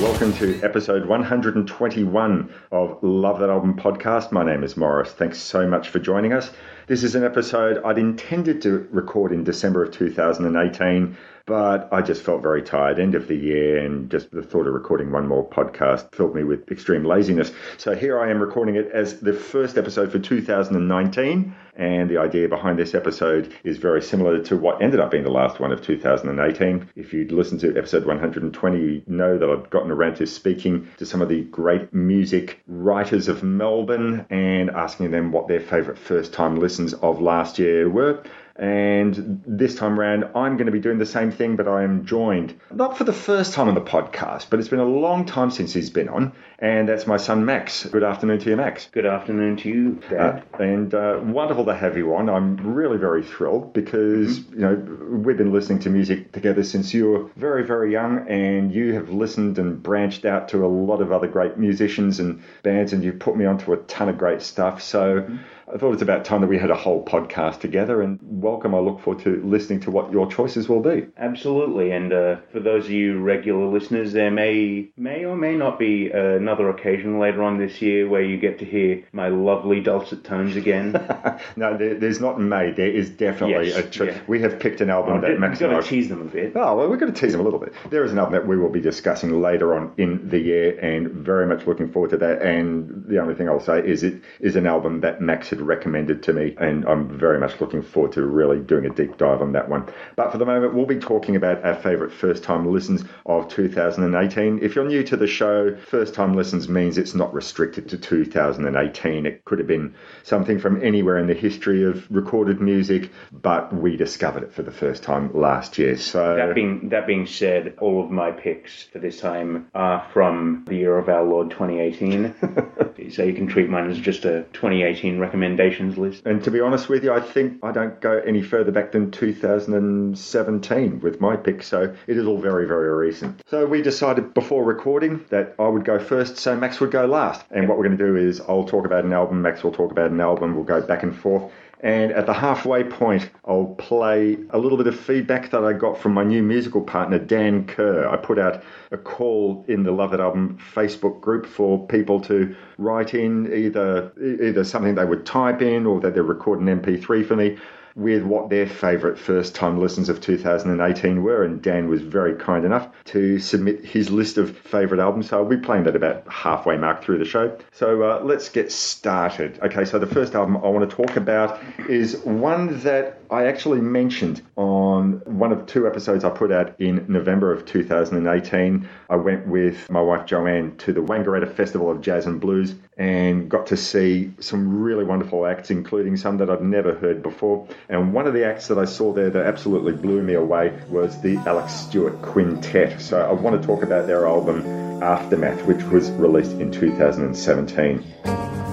Welcome to episode 121 of Love That Album podcast. My name is Morris. Thanks so much for joining us. This is an episode I'd intended to record in December of 2018, but I just felt very tired. End of the year, and just the thought of recording one more podcast filled me with extreme laziness. So here I am recording it as the first episode for 2019. And the idea behind this episode is very similar to what ended up being the last one of 2018. If you'd listened to episode 120, you know that I've gotten around to speaking to some of the great music writers of Melbourne and asking them what their favourite first time listens of last year were. And this time around, I'm going to be doing the same thing, but I am joined, not for the first time on the podcast, but it's been a long time since he's been on. And that's my son, Max. Good afternoon to you, Max. Good afternoon to you, Dad. Uh, and uh, wonderful to have you on. I'm really very thrilled because, mm-hmm. you know, we've been listening to music together since you were very, very young, and you have listened and branched out to a lot of other great musicians and bands, and you've put me onto a ton of great stuff. So, mm-hmm I thought it was about time that we had a whole podcast together and welcome. I look forward to listening to what your choices will be. Absolutely. And uh, for those of you regular listeners, there may, may or may not be another occasion later on this year where you get to hear my lovely dulcet tones again. no, there, there's not may. There is definitely yes, a tr- yeah. We have picked an album oh, that Max We've got to tease them a bit. Oh, well, we've got to tease them a little bit. There is an album that we will be discussing later on in the year and very much looking forward to that. And the only thing I'll say is it is an album that Max had recommended to me and I'm very much looking forward to really doing a deep dive on that one. But for the moment, we'll be talking about our favourite first time listens of 2018. If you're new to the show, first time listens means it's not restricted to 2018. It could have been something from anywhere in the history of recorded music, but we discovered it for the first time last year. So that being that being said, all of my picks for this time are from the year of our Lord 2018. so you can treat mine as just a 2018 recommendations list. And to be honest with you, I think I don't go any further back than 2017 with my pick, so it is all very, very recent. So we decided before recording that I would go first, so Max would go last. And what we're going to do is I'll talk about an album, Max will talk about an album, we'll go back and forth. And at the halfway point, I'll play a little bit of feedback that I got from my new musical partner, Dan Kerr. I put out a call in the Love That Album Facebook group for people to write in either either something they would type in or that they record an MP3 for me with what their favourite first time listens of 2018 were, and Dan was very kind enough to submit his list of favourite albums. So I'll be playing that about halfway mark through the show. So uh, let's get started. Okay, so the first album I want to talk about is one that I actually mentioned on one of two episodes I put out in November of 2018. I went with my wife Joanne to the Wangaratta Festival of Jazz and Blues and got to see some really wonderful acts, including some that I've never heard before. And one of the acts that I saw there that absolutely blew me away was the Alex Stewart Quintet. So I want to talk about their album Aftermath, which was released in 2017.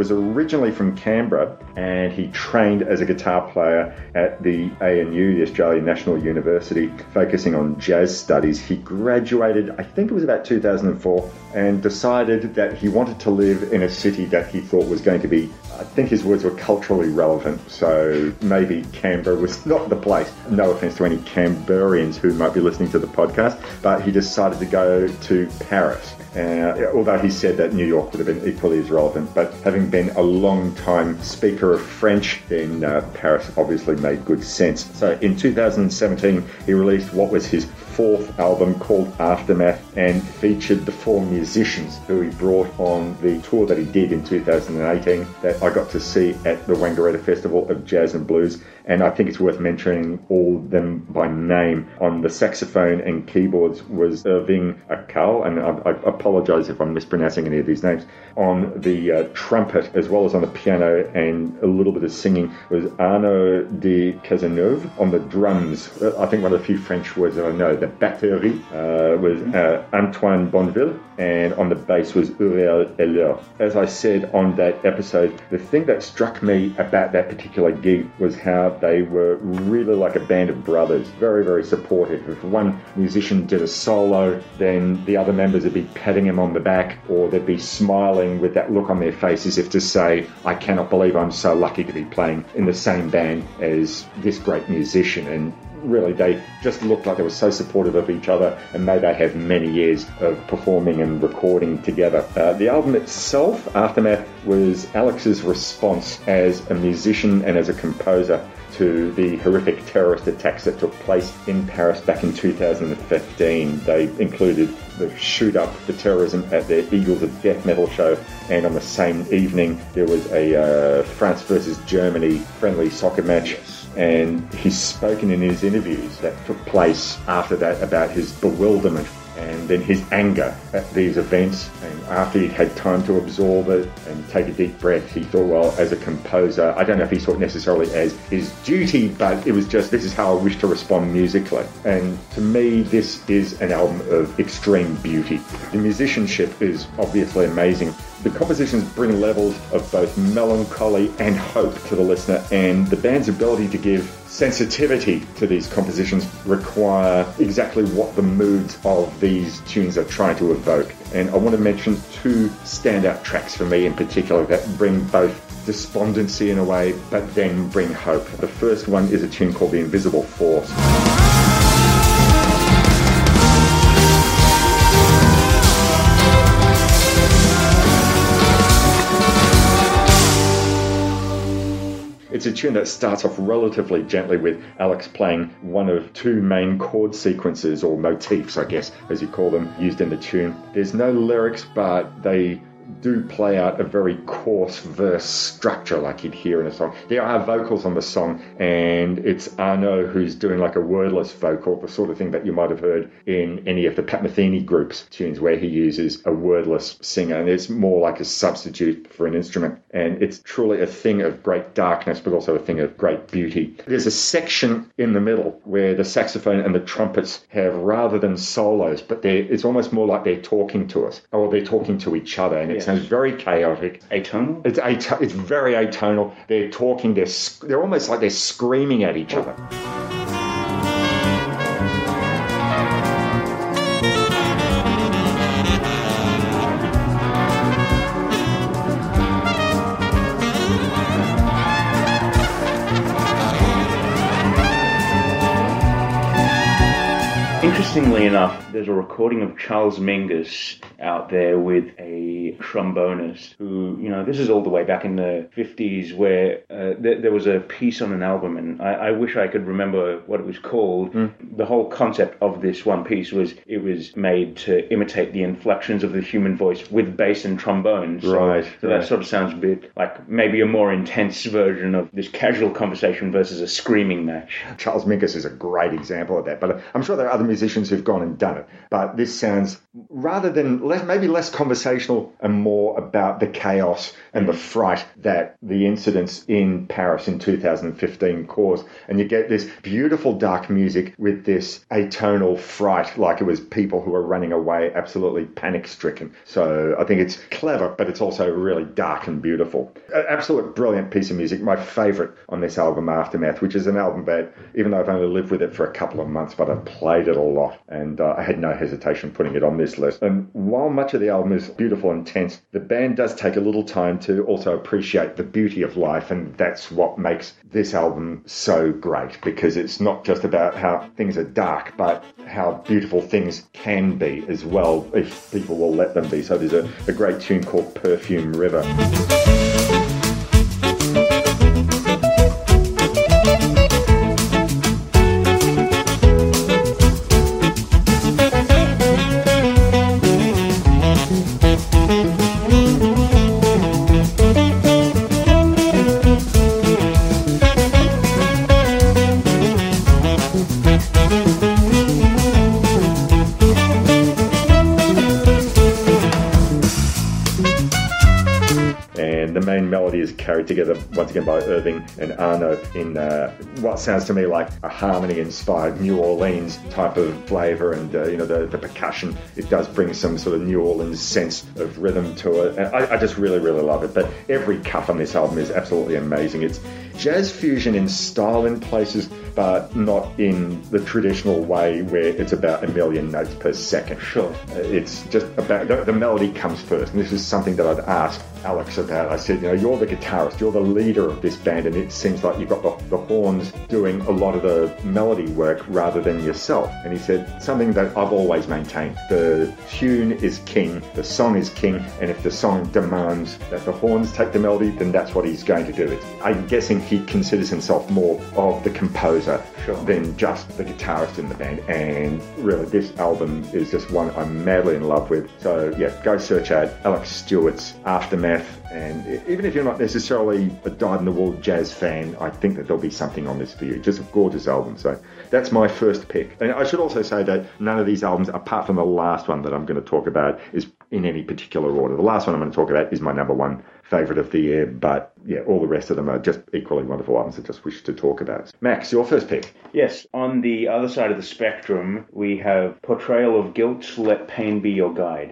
Was originally from Canberra and he trained as a guitar player at the ANU, the Australian National University, focusing on jazz studies. He graduated, I think it was about 2004, and decided that he wanted to live in a city that he thought was going to be, I think his words were culturally relevant. So maybe Canberra was not the place. No offense to any Canberrians who might be listening to the podcast, but he decided to go to Paris. Uh, although he said that New York would have been equally as relevant, but having been a long time speaker of French, then uh, Paris obviously made good sense. So in 2017, he released what was his fourth album called Aftermath and featured the four musicians who he brought on the tour that he did in 2018 that I got to see at the Wangaratta Festival of Jazz and Blues. And I think it's worth mentioning all them by name. On the saxophone and keyboards was Irving Acao, and I, I apologize if I'm mispronouncing any of these names. On the uh, trumpet, as well as on the piano and a little bit of singing, was Arno de Casanove. On the drums, uh, I think one of the few French words that I know, the batterie, uh, was uh, Antoine Banville, and on the bass was Uriel Heller. As I said on that episode, the thing that struck me about that particular gig was how they were really like a band of brothers, very, very supportive. If one musician did a solo, then the other members would be patting him on the back or they'd be smiling with that look on their face as if to say, I cannot believe I'm so lucky to be playing in the same band as this great musician. And really they just looked like they were so supportive of each other and may they have many years of performing and recording together. Uh, the album itself, Aftermath, was Alex's response as a musician and as a composer to the horrific terrorist attacks that took place in Paris back in 2015. They included the shoot up, the terrorism at the Eagles of Death metal show, and on the same evening there was a uh, France versus Germany friendly soccer match. And he's spoken in his interviews that took place after that about his bewilderment and then his anger at these events. And after he'd had time to absorb it and take a deep breath, he thought, well, as a composer, I don't know if he saw it necessarily as his duty, but it was just, this is how I wish to respond musically. And to me, this is an album of extreme beauty. The musicianship is obviously amazing. The compositions bring levels of both melancholy and hope to the listener, and the band's ability to give sensitivity to these compositions require exactly what the moods of these tunes are trying to evoke. And I want to mention two standout tracks for me in particular that bring both despondency in a way, but then bring hope. The first one is a tune called The Invisible Force. It's a tune that starts off relatively gently with Alex playing one of two main chord sequences or motifs, I guess, as you call them, used in the tune. There's no lyrics, but they do play out a very coarse verse structure like you'd hear in a song. There are vocals on the song, and it's Arno who's doing like a wordless vocal, the sort of thing that you might have heard in any of the Pat Metheny group's tunes where he uses a wordless singer, and it's more like a substitute for an instrument. And it's truly a thing of great darkness, but also a thing of great beauty. There's a section in the middle where the saxophone and the trumpets have rather than solos, but it's almost more like they're talking to us, or they're talking to each other, and it sounds very chaotic. Atonal? It's ato- it's very atonal. They're talking. They're sc- they're almost like they're screaming at each other. Interestingly enough, there's a recording of Charles Mingus out there with a trombonist who, you know, this is all the way back in the 50s where uh, th- there was a piece on an album, and I-, I wish I could remember what it was called. Hmm. The whole concept of this one piece was it was made to imitate the inflections of the human voice with bass and trombone. So, Right, So right. that sort of sounds a bit like maybe a more intense version of this casual conversation versus a screaming match. Charles Mingus is a great example of that. But I'm sure there are other musicians who've gone and done it. But this sounds rather than less, maybe less conversational and more about the chaos and the fright that the incidents in Paris in 2015 caused. And you get this beautiful dark music with this atonal fright, like it was people who were running away, absolutely panic stricken. So I think it's clever, but it's also really dark and beautiful. An absolute brilliant piece of music. My favourite on this album, Aftermath, which is an album that, even though I've only lived with it for a couple of months, but I've played it a lot, and uh, I had no hesitation putting it on this list. And while much of the album is beautiful and tense, the band does take a little time to also appreciate the beauty of life, and that's what makes this album so great because it's not just about how things are dark, but how beautiful things can be as well if people will let them be. So there's a, a great tune called Perfume River. Carried together once again by Irving and Arno in uh, what sounds to me like a harmony-inspired New Orleans type of flavour, and uh, you know the, the percussion. It does bring some sort of New Orleans sense of rhythm to it. I, I just really, really love it. But every cut on this album is absolutely amazing. It's jazz fusion in style in places, but not in the traditional way where it's about a million notes per second. Sure. It's just about the, the melody comes first, and this is something that I'd asked Alex about. I said, you know, you're the guitarist, you're the leader of this band, and it seems like you've got the, the horns doing a lot of the melody work rather than yourself. And he said, something that I've always maintained the tune is king, the song is king, and if the song demands that the horns take the melody, then that's what he's going to do. It. I'm guessing he considers himself more of the composer sure. than just the guitarist in the band. And really, this album is just one I'm madly in love with. So, yeah, go search out Alex Stewart's Aftermath. And even if you're not necessarily a dyed in the wool jazz fan, I think that there'll be something on this for you. Just a gorgeous album. So, that's my first pick. And I should also say that none of these albums, apart from the last one that I'm going to talk about, is in any particular order. The last one I'm going to talk about is my number one favourite of the year, but yeah, all the rest of them are just equally wonderful albums I just wish to talk about. Max, your first pick. Yes, on the other side of the spectrum, we have Portrayal of Guilt, Let Pain Be Your Guide.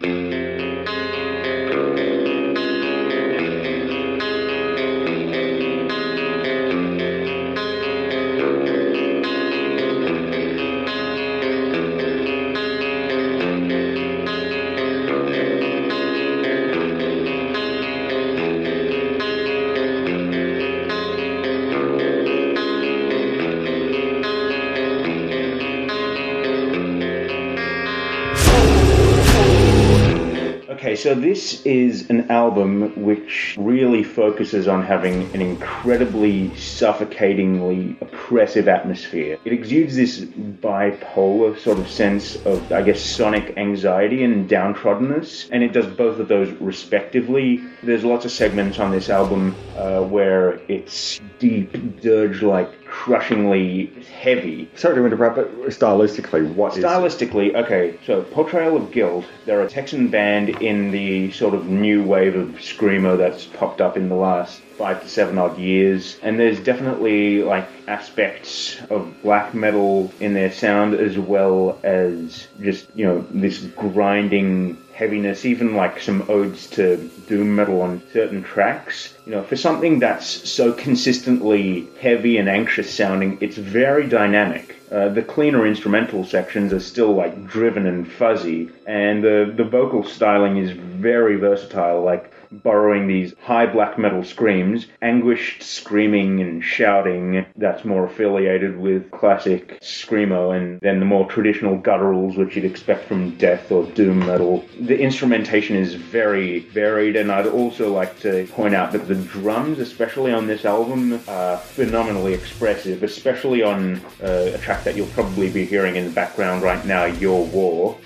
So this is an album which really focuses on having an incredibly suffocatingly oppressive atmosphere. It exudes this bipolar sort of sense of, I guess, sonic anxiety and downtroddenness, and it does both of those respectively. There's lots of segments on this album uh, where it's deep, dirge like crushingly heavy. Sorry to interrupt, but stylistically, what stylistically, okay, so Portrayal of Guilt, they're a Texan band in the sort of new wave of Screamo that's popped up in the last five to seven odd years, and there's definitely like aspects of black metal in their sound as well as just, you know, this grinding heaviness, even like some odes to doom metal on certain tracks. You know, for something that's so consistently heavy and anxious sounding, it's very dynamic. Uh, the cleaner instrumental sections are still like driven and fuzzy, and the the vocal styling is very versatile. Like borrowing these high black metal screams, anguished screaming and shouting that's more affiliated with classic screamo, and then the more traditional gutturals which you'd expect from death or doom metal. The instrumentation is very varied, and I'd also like to point out that the drums, especially on this album, are phenomenally expressive, especially on uh, a track that you'll probably be hearing in the background right now, Your War.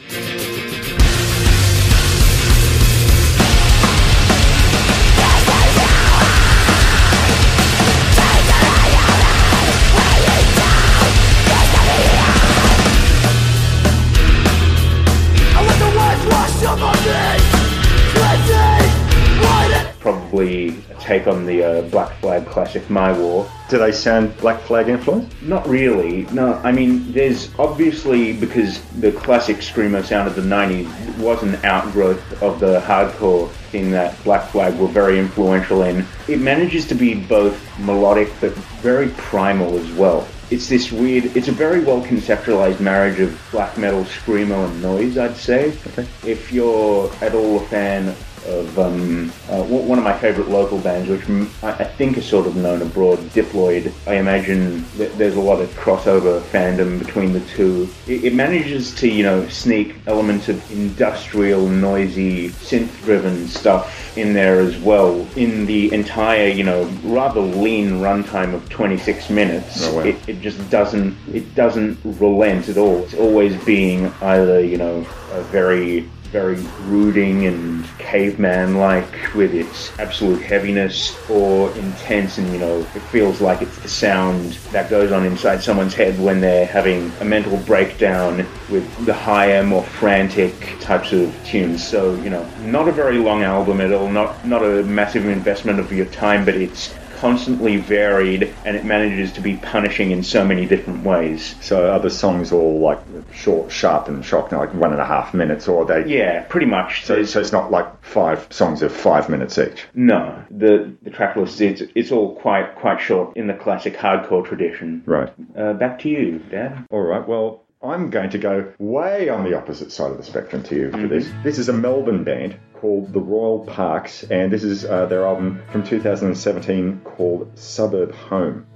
Probably take on the uh, Black Flag classic My War. Do they sound Black Flag influenced? Not really. No, I mean, there's obviously because the classic screamo sound of the '90s was an outgrowth of the hardcore thing that Black Flag were very influential in. It manages to be both melodic but very primal as well. It's this weird. It's a very well conceptualized marriage of black metal, screamo, and noise. I'd say. Okay. If you're at all a fan of um, uh, one of my favourite local bands, which I think is sort of known abroad, Diploid. I imagine there's a lot of crossover fandom between the two. It, it manages to, you know, sneak elements of industrial, noisy, synth-driven stuff in there as well. In the entire, you know, rather lean runtime of 26 minutes, Oh, wow. it, it just doesn't it doesn't relent at all. It's always being either, you know, a very very brooding and caveman like with its absolute heaviness or intense and you know it feels like it's the sound that goes on inside someone's head when they're having a mental breakdown with the higher more frantic types of tunes. So you know not a very long album at all not not a massive investment of your time but it's constantly varied and it manages to be punishing in so many different ways So are the songs all like short, sharp, and shocking, like one and a half minutes, or are they? yeah pretty much So, so it's not like five songs of five minutes each. No, the the track list it's it's all quite quite short in the classic hardcore tradition. Right. Uh, back to you, Dad. All right. Well, I'm going to go way on the opposite side of the spectrum to you for this. This is a Melbourne band called the Royal Parks, and this is uh, their album from 2017 called Suburb Home.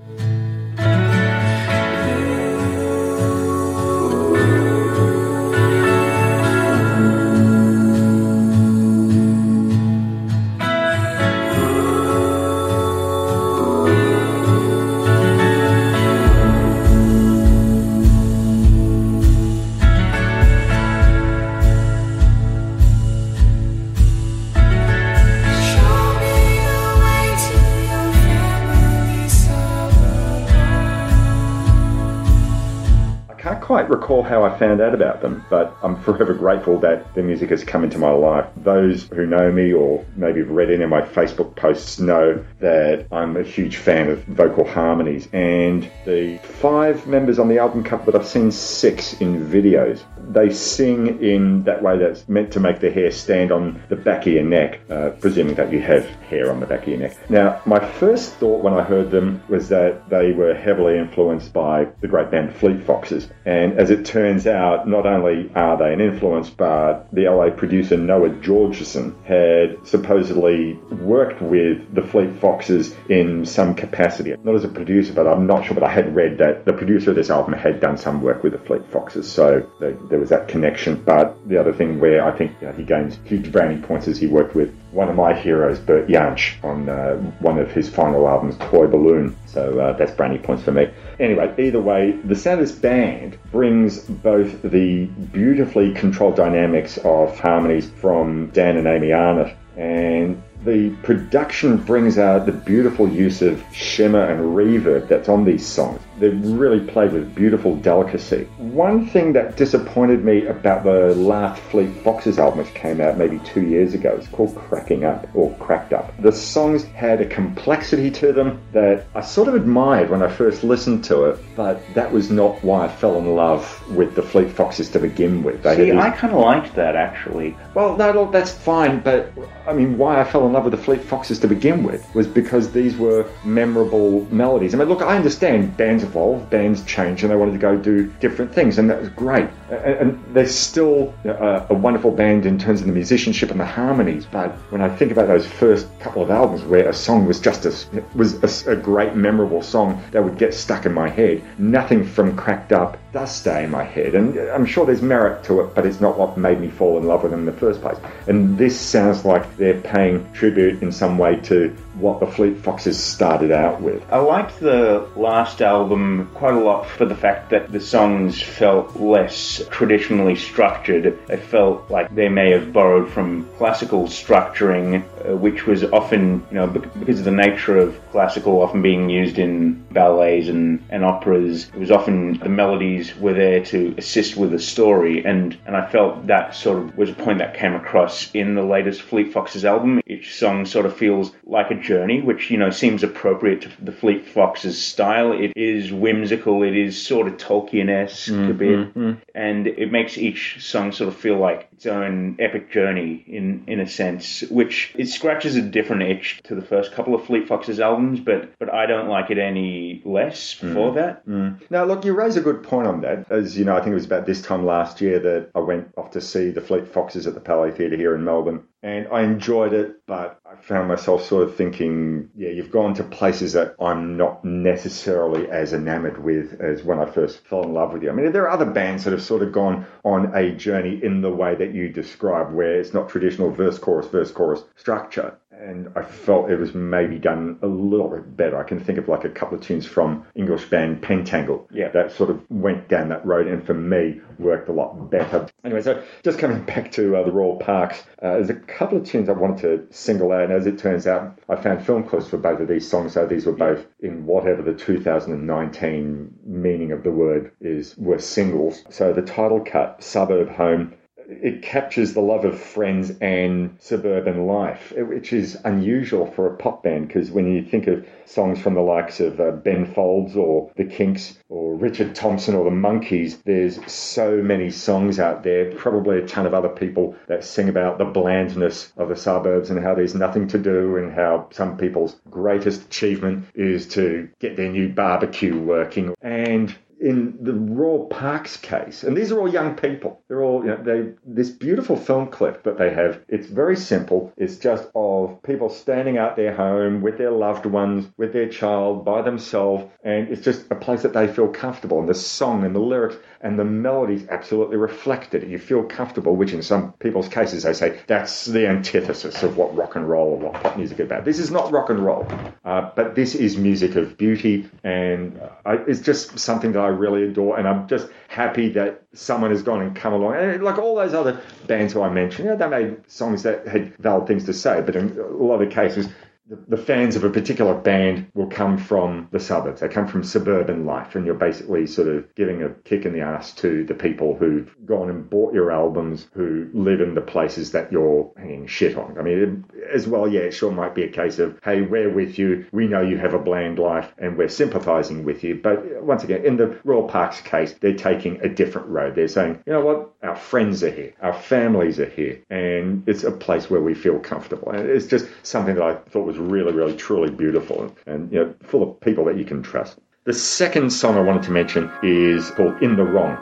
Quite recall how I found out about them, but I'm forever grateful that their music has come into my life. Those who know me or maybe have read any of my Facebook posts know that I'm a huge fan of vocal harmonies, and the five members on the album cover, but I've seen six in videos. They sing in that way that's meant to make the hair stand on the back of your neck, uh, presuming that you have hair on the back of your neck. Now, my first thought when I heard them was that they were heavily influenced by the great band Fleet Foxes. And as it turns out, not only are they an influence, but the LA producer Noah Georgeson had supposedly worked with the Fleet Foxes in some capacity. Not as a producer, but I'm not sure, but I had read that the producer of this album had done some work with the Fleet Foxes. So there, there was that connection. But the other thing where I think you know, he gains huge brownie points is he worked with one of my heroes, Bert Jansch, on uh, one of his final albums, Toy Balloon. So uh, that's brownie points for me. Anyway, either way, the this band brings both the beautifully controlled dynamics of harmonies from Dan and Amy Arnott and the production brings out the beautiful use of shimmer and reverb that's on these songs. They're really played with beautiful delicacy. One thing that disappointed me about the last Fleet Foxes album, which came out maybe two years ago, it's called Cracking Up or Cracked Up. The songs had a complexity to them that I sort of admired when I first listened to it, but that was not why I fell in love with the Fleet Foxes to begin with. They See, had I kind of liked that actually. well, no, no, that's fine, but I mean, why I fell in love with the Fleet Foxes to begin with was because these were memorable melodies. I mean, look, I understand bands evolve, bands change, and they wanted to go do different things, and that was great. And, they're still uh, a, a wonderful band in terms of the musicianship and the harmonies. But when I think about those first couple of albums where a song was just a, was a, a great, memorable song that would get stuck in my head, nothing from Cracked Up does stay in my head. And I'm sure there's merit to it, but it's not what made me fall in love with them in the first place. And this sounds like they're paying tribute in some way to what the Fleet Foxes started out with. I liked the last album quite a lot for the fact that the songs felt less traditionally structured. They felt like they may have borrowed from classical structuring, uh, which was often, you know, because of the nature of classical often being used in ballets and, and operas, it was often the melodies were there to assist with the story, and and I felt that sort of was a point that came across in the latest Fleet Foxes album. Each song sort of feels like a journey, which you know seems appropriate to the Fleet Foxes style. It is whimsical, it is sort of Tolkien-esque a mm-hmm. bit, mm-hmm. and it makes each song sort of feel like its own epic journey in in a sense, which it scratches a different itch to the first couple of Fleet Foxes albums, but but I don't like it any less for mm. that. Mm. Now, look, you raise a good point on that. As you know, I think it was about this time last year that I went off to see the Fleet Foxes at the Palais Theatre here in Melbourne. And I enjoyed it, but I found myself sort of thinking, yeah, you've gone to places that I'm not necessarily as enamored with as when I first fell in love with you. I mean, there are other bands that have sort of gone on a journey in the way that you describe, where it's not traditional verse, chorus, verse, chorus structure. And I felt it was maybe done a little bit better. I can think of like a couple of tunes from English band Pentangle Yeah. that sort of went down that road and for me worked a lot better. Anyway, so just coming back to uh, the Royal Parks, uh, there's a couple of tunes I wanted to single out. And as it turns out, I found film clips for both of these songs. So these were both in whatever the 2019 meaning of the word is, were singles. So the title cut, Suburb Home, it captures the love of friends and suburban life, which is unusual for a pop band because when you think of songs from the likes of uh, Ben Folds or The Kinks or Richard Thompson or The Monkees, there's so many songs out there, probably a ton of other people that sing about the blandness of the suburbs and how there's nothing to do and how some people's greatest achievement is to get their new barbecue working. And in the Royal Parks case, and these are all young people. They're all, you know, they this beautiful film clip that they have. It's very simple. It's just of people standing out their home with their loved ones, with their child, by themselves, and it's just a place that they feel comfortable. And the song and the lyrics and the melodies absolutely reflect it. You feel comfortable, which in some people's cases they say that's the antithesis of what rock and roll or what pop music is about. This is not rock and roll, uh, but this is music of beauty, and uh, it's just something that really adore. And I'm just happy that someone has gone and come along. And uh, like all those other bands who I mentioned, you know, they made songs that had valid things to say, but in a lot of cases, the, fans of a particular band will come from the suburbs. They come from suburban life, and you're basically sort of giving a kick in the ass to the people who've gone and bought your albums, who live in the places that you're hanging shit on. I mean, as well, yeah, it sure might be a case of, hey, we're with you. We know you have a bland life, and we're sympathising with you. But uh, once again, in the Royal Parks case, they're taking a different road. They're saying, you know what, our friends are here, our families are here, and it's a place where we feel comfortable. And it's just something that I thought was really, really, truly beautiful, and you know, full of people that you can trust. The second song I wanted to mention is called In the Wrong.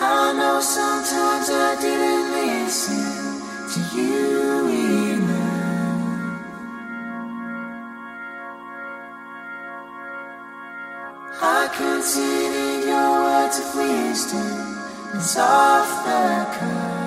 I know sometimes I didn't listen to you your words of wisdom. Off the.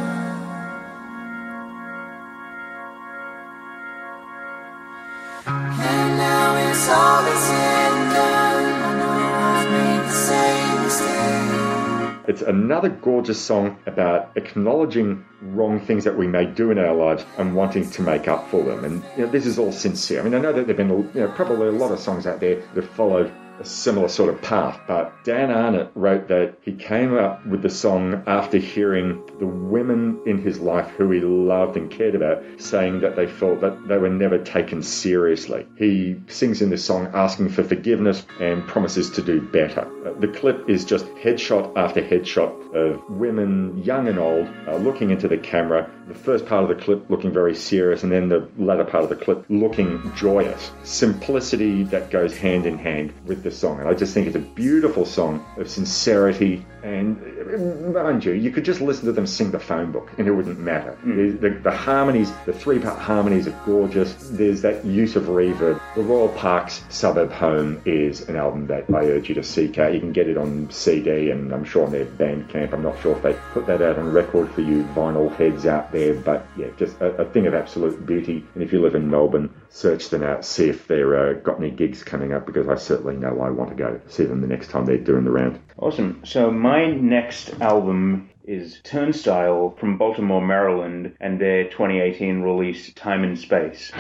It's another gorgeous song about acknowledging wrong things that we may do in our lives and wanting to make up for them. And you know, this is all sincere. I mean, I know that there've been you know, probably a lot of songs out there that followed a similar sort of path, but Dan Arnott wrote that he came up with the song after hearing the women in his life who he loved and cared about saying that they felt that they were never taken seriously. He sings in this song asking for forgiveness and promises to do better. The clip is just headshot after headshot of women, young and old, uh, looking into the camera. The first part of the clip looking very serious, and then the latter part of the clip looking joyous. Simplicity that goes hand in hand with the song. And I just think it's a beautiful song of sincerity. And mind you, you could just listen to them sing the phone book and it wouldn't matter. The, the, the harmonies, the three part harmonies are gorgeous. There's that use of reverb. The Royal Parks Suburb Home is an album that I urge you to seek out. You can get it on CD and I'm sure on their Bandcamp. I'm not sure if they put that out on record for you vinyl heads out there, but yeah, just a, a thing of absolute beauty. And if you live in Melbourne, search them out, see if they've uh, got any gigs coming up because I certainly know I want to go see them the next time they're doing the round. Awesome. So my next album is Turnstile from Baltimore, Maryland, and their 2018 release Time and Space.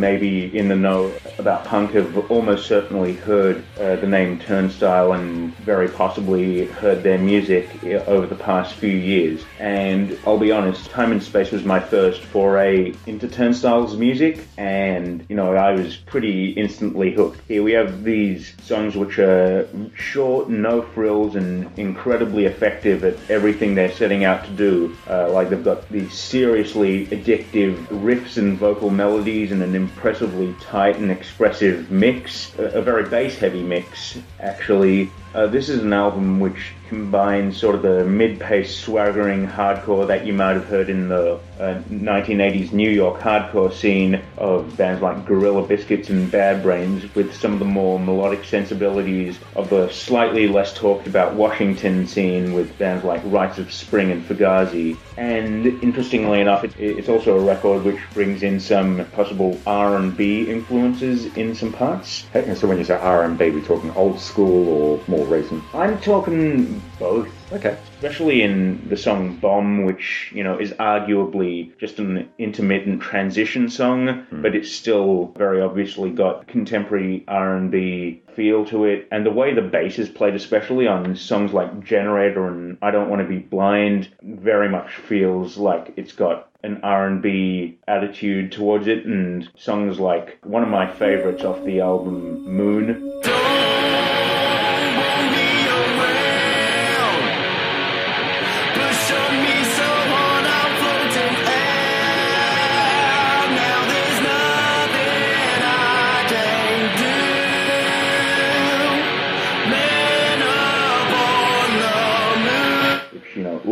Maybe in the know about punk have almost certainly heard uh, the name Turnstile and very possibly heard their music over the past few years. And I'll be honest, Time and Space was my first foray into Turnstile's music, and you know I was pretty instantly hooked. Here we have these songs which are short, no frills, and incredibly effective at everything they're setting out to do. Uh, like they've got these seriously addictive riffs and vocal melodies, and an impressively tight and expressive mix, a, very bass-heavy mix, actually. Uh, this is an album which combines sort of the mid-paced, swaggering hardcore that you might have heard in the uh, 1980s New York hardcore scene of bands like Gorilla Biscuits and Bad Brains, with some of the more melodic sensibilities of the slightly less talked about Washington scene with bands like Rites of Spring and Fugazi. And interestingly enough, it, it's also a record which brings in some possible R&B influences in some parts. So when you say R&B, we're talking old school or more I'm talking both. Okay. Especially in the song Bomb, which, you know, is arguably just an intermittent transition song, hmm. but it's still very obviously got contemporary R&B feel to it. And the way the bass is played, especially on songs like Generator and I Don't Want to Be Blind, very much feels like it's got an R&B attitude towards it and songs like one of my favorites off the album Moon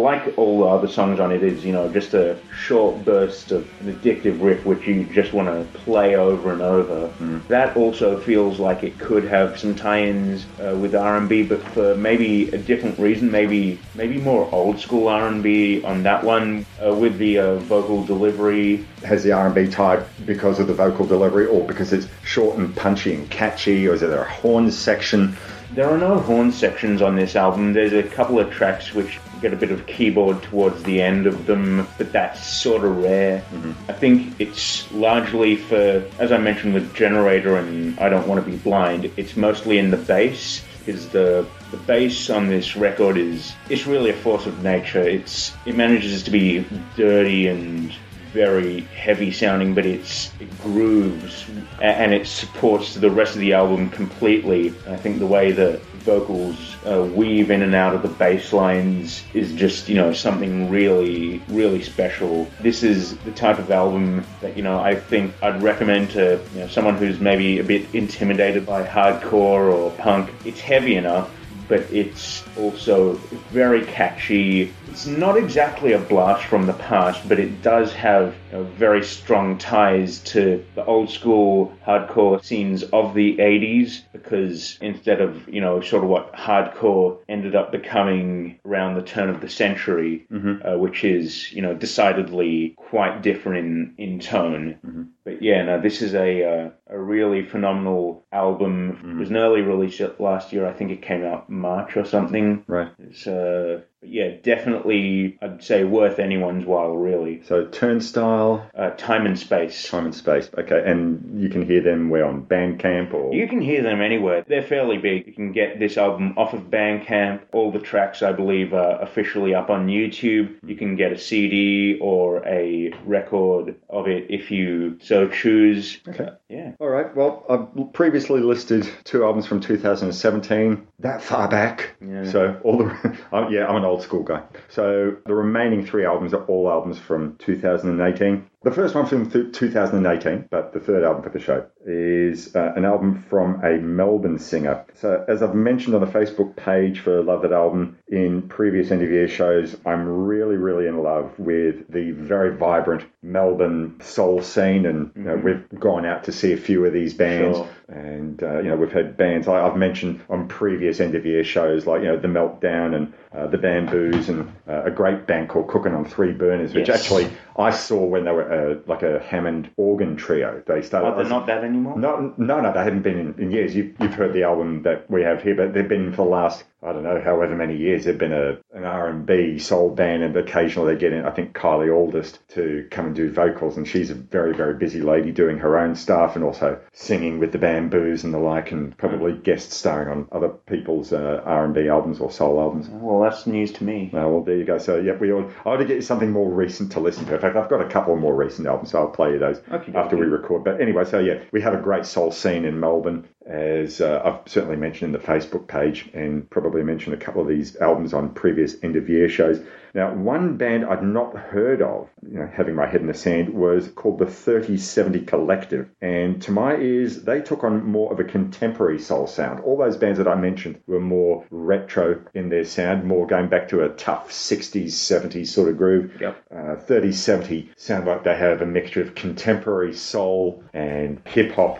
like all the other songs on it, is, you know, just a short burst of an addictive riff which you just want to play over and over. That also feels like it could have some tie-ins uh, with R&B, but for maybe a different reason, maybe maybe more old school R&B on that one uh, with the uh, vocal delivery. Has the R&B tied because of the vocal delivery or because it's short and punchy and catchy or is there a horn section? There are no horn sections on this album. There's a couple of tracks which get a bit of keyboard towards the end of them, but that's sort of rare. Mm-hmm. I think it's largely for, as I mentioned with Generator and I Don't Want to Be Blind, it's mostly in the bass. Because the the bass on this record is it's really a force of nature. It's it manages to be dirty and very heavy sounding, but it's it grooves and it supports the rest of the album completely. I think the way the vocals uh, weave in and out of the bass lines is just you know something really really special. This is the type of album that you know I think I'd recommend to you know, someone who's maybe a bit intimidated by hardcore or punk. It's heavy enough but it's also very catchy. It's not exactly a blast from the past, but it does have you know, very strong ties to the old school hardcore scenes of the 80s because instead of, you know, sort of what hardcore ended up becoming around the turn of the century, uh, which is, you know, decidedly quite different in, in tone. But yeah, no, this is a uh, a really phenomenal album. It was an early release last year. I think it came out March or something. Right. It's uh, yeah, definitely I'd say worth anyone's while. Really, So Turnstile, uh, time and space. Time and Space. Okay, and you can hear them where on Bandcamp or You can hear them anywhere. They're fairly big. You can get this album off of Bandcamp. All the tracks, I believe, are officially up on YouTube. You can get a CD or a record of it if you so choose. Okay. Yeah. All right. Well, I've previously listed two albums from 2017. That far back. Yeah. So all the yeah, I'm an old school guy. So the remaining three albums are all albums from 2018. The first one from th- 2018, but the third album for the show is uh, an album from a Melbourne singer. So as I've mentioned on the Facebook page for Love That Album in previous interview shows, I'm really, really in love with the very vibrant Melbourne soul scene, and you know, we've gone out to see a few of these bands. Sure. And uh, you know we've had bands like I've mentioned on previous end of year shows like you know the Meltdown and uh, the Bamboos and uh, a great band called Cooking on Three Burners, which Yes. actually I saw when they were a, like a Hammond organ trio. They started. Oh, they're not that anymore? No, no, no, they haven't been in, in years. You've, you've heard the album that we have here, but they've been for the last, I don't know, however many years. They've been a an R and B soul band, and occasionally they get in. I think Kylie Auldist to come and do vocals, and she's a very, very busy lady doing her own stuff and also singing with the Bamboos and the like, and probably guest starring on other people's uh, R and B albums or soul albums. Well, that's news to me. Oh, well, there you go. So, yeah, we ought, I ought to get you something more recent to listen to. In fact, I've got a couple more recent albums, so I'll play you those Okay, after we record. But anyway, so yeah, we have a great soul scene in Melbourne, as uh, I've certainly mentioned in the Facebook page, and probably mentioned a couple of these albums on previous end of year shows. Now, one band I'd not heard of, you know, having my head in the sand, was called the 3070 Collective. And to my ears, they took on more of a contemporary soul sound. All those bands that I mentioned were more retro in their sound, more going back to a tough 60s, 70s sort of groove. Yep. Uh, 3070 sound like they have a mixture of contemporary soul and hip hop.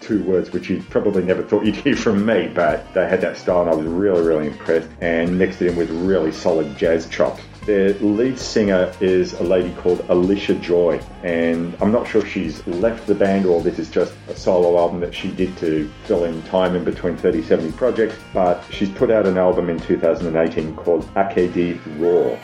Two words which you probably never thought you'd hear from me, but they had that style and I was really, really impressed and mixed it in with really solid jazz chops. Their lead singer is a lady called Allysha Joy, and I'm not sure if she's left the band or this is just a solo album that she did to fill in time in between 3070 projects, but she's put out an album in 2018 called Acadie Raw.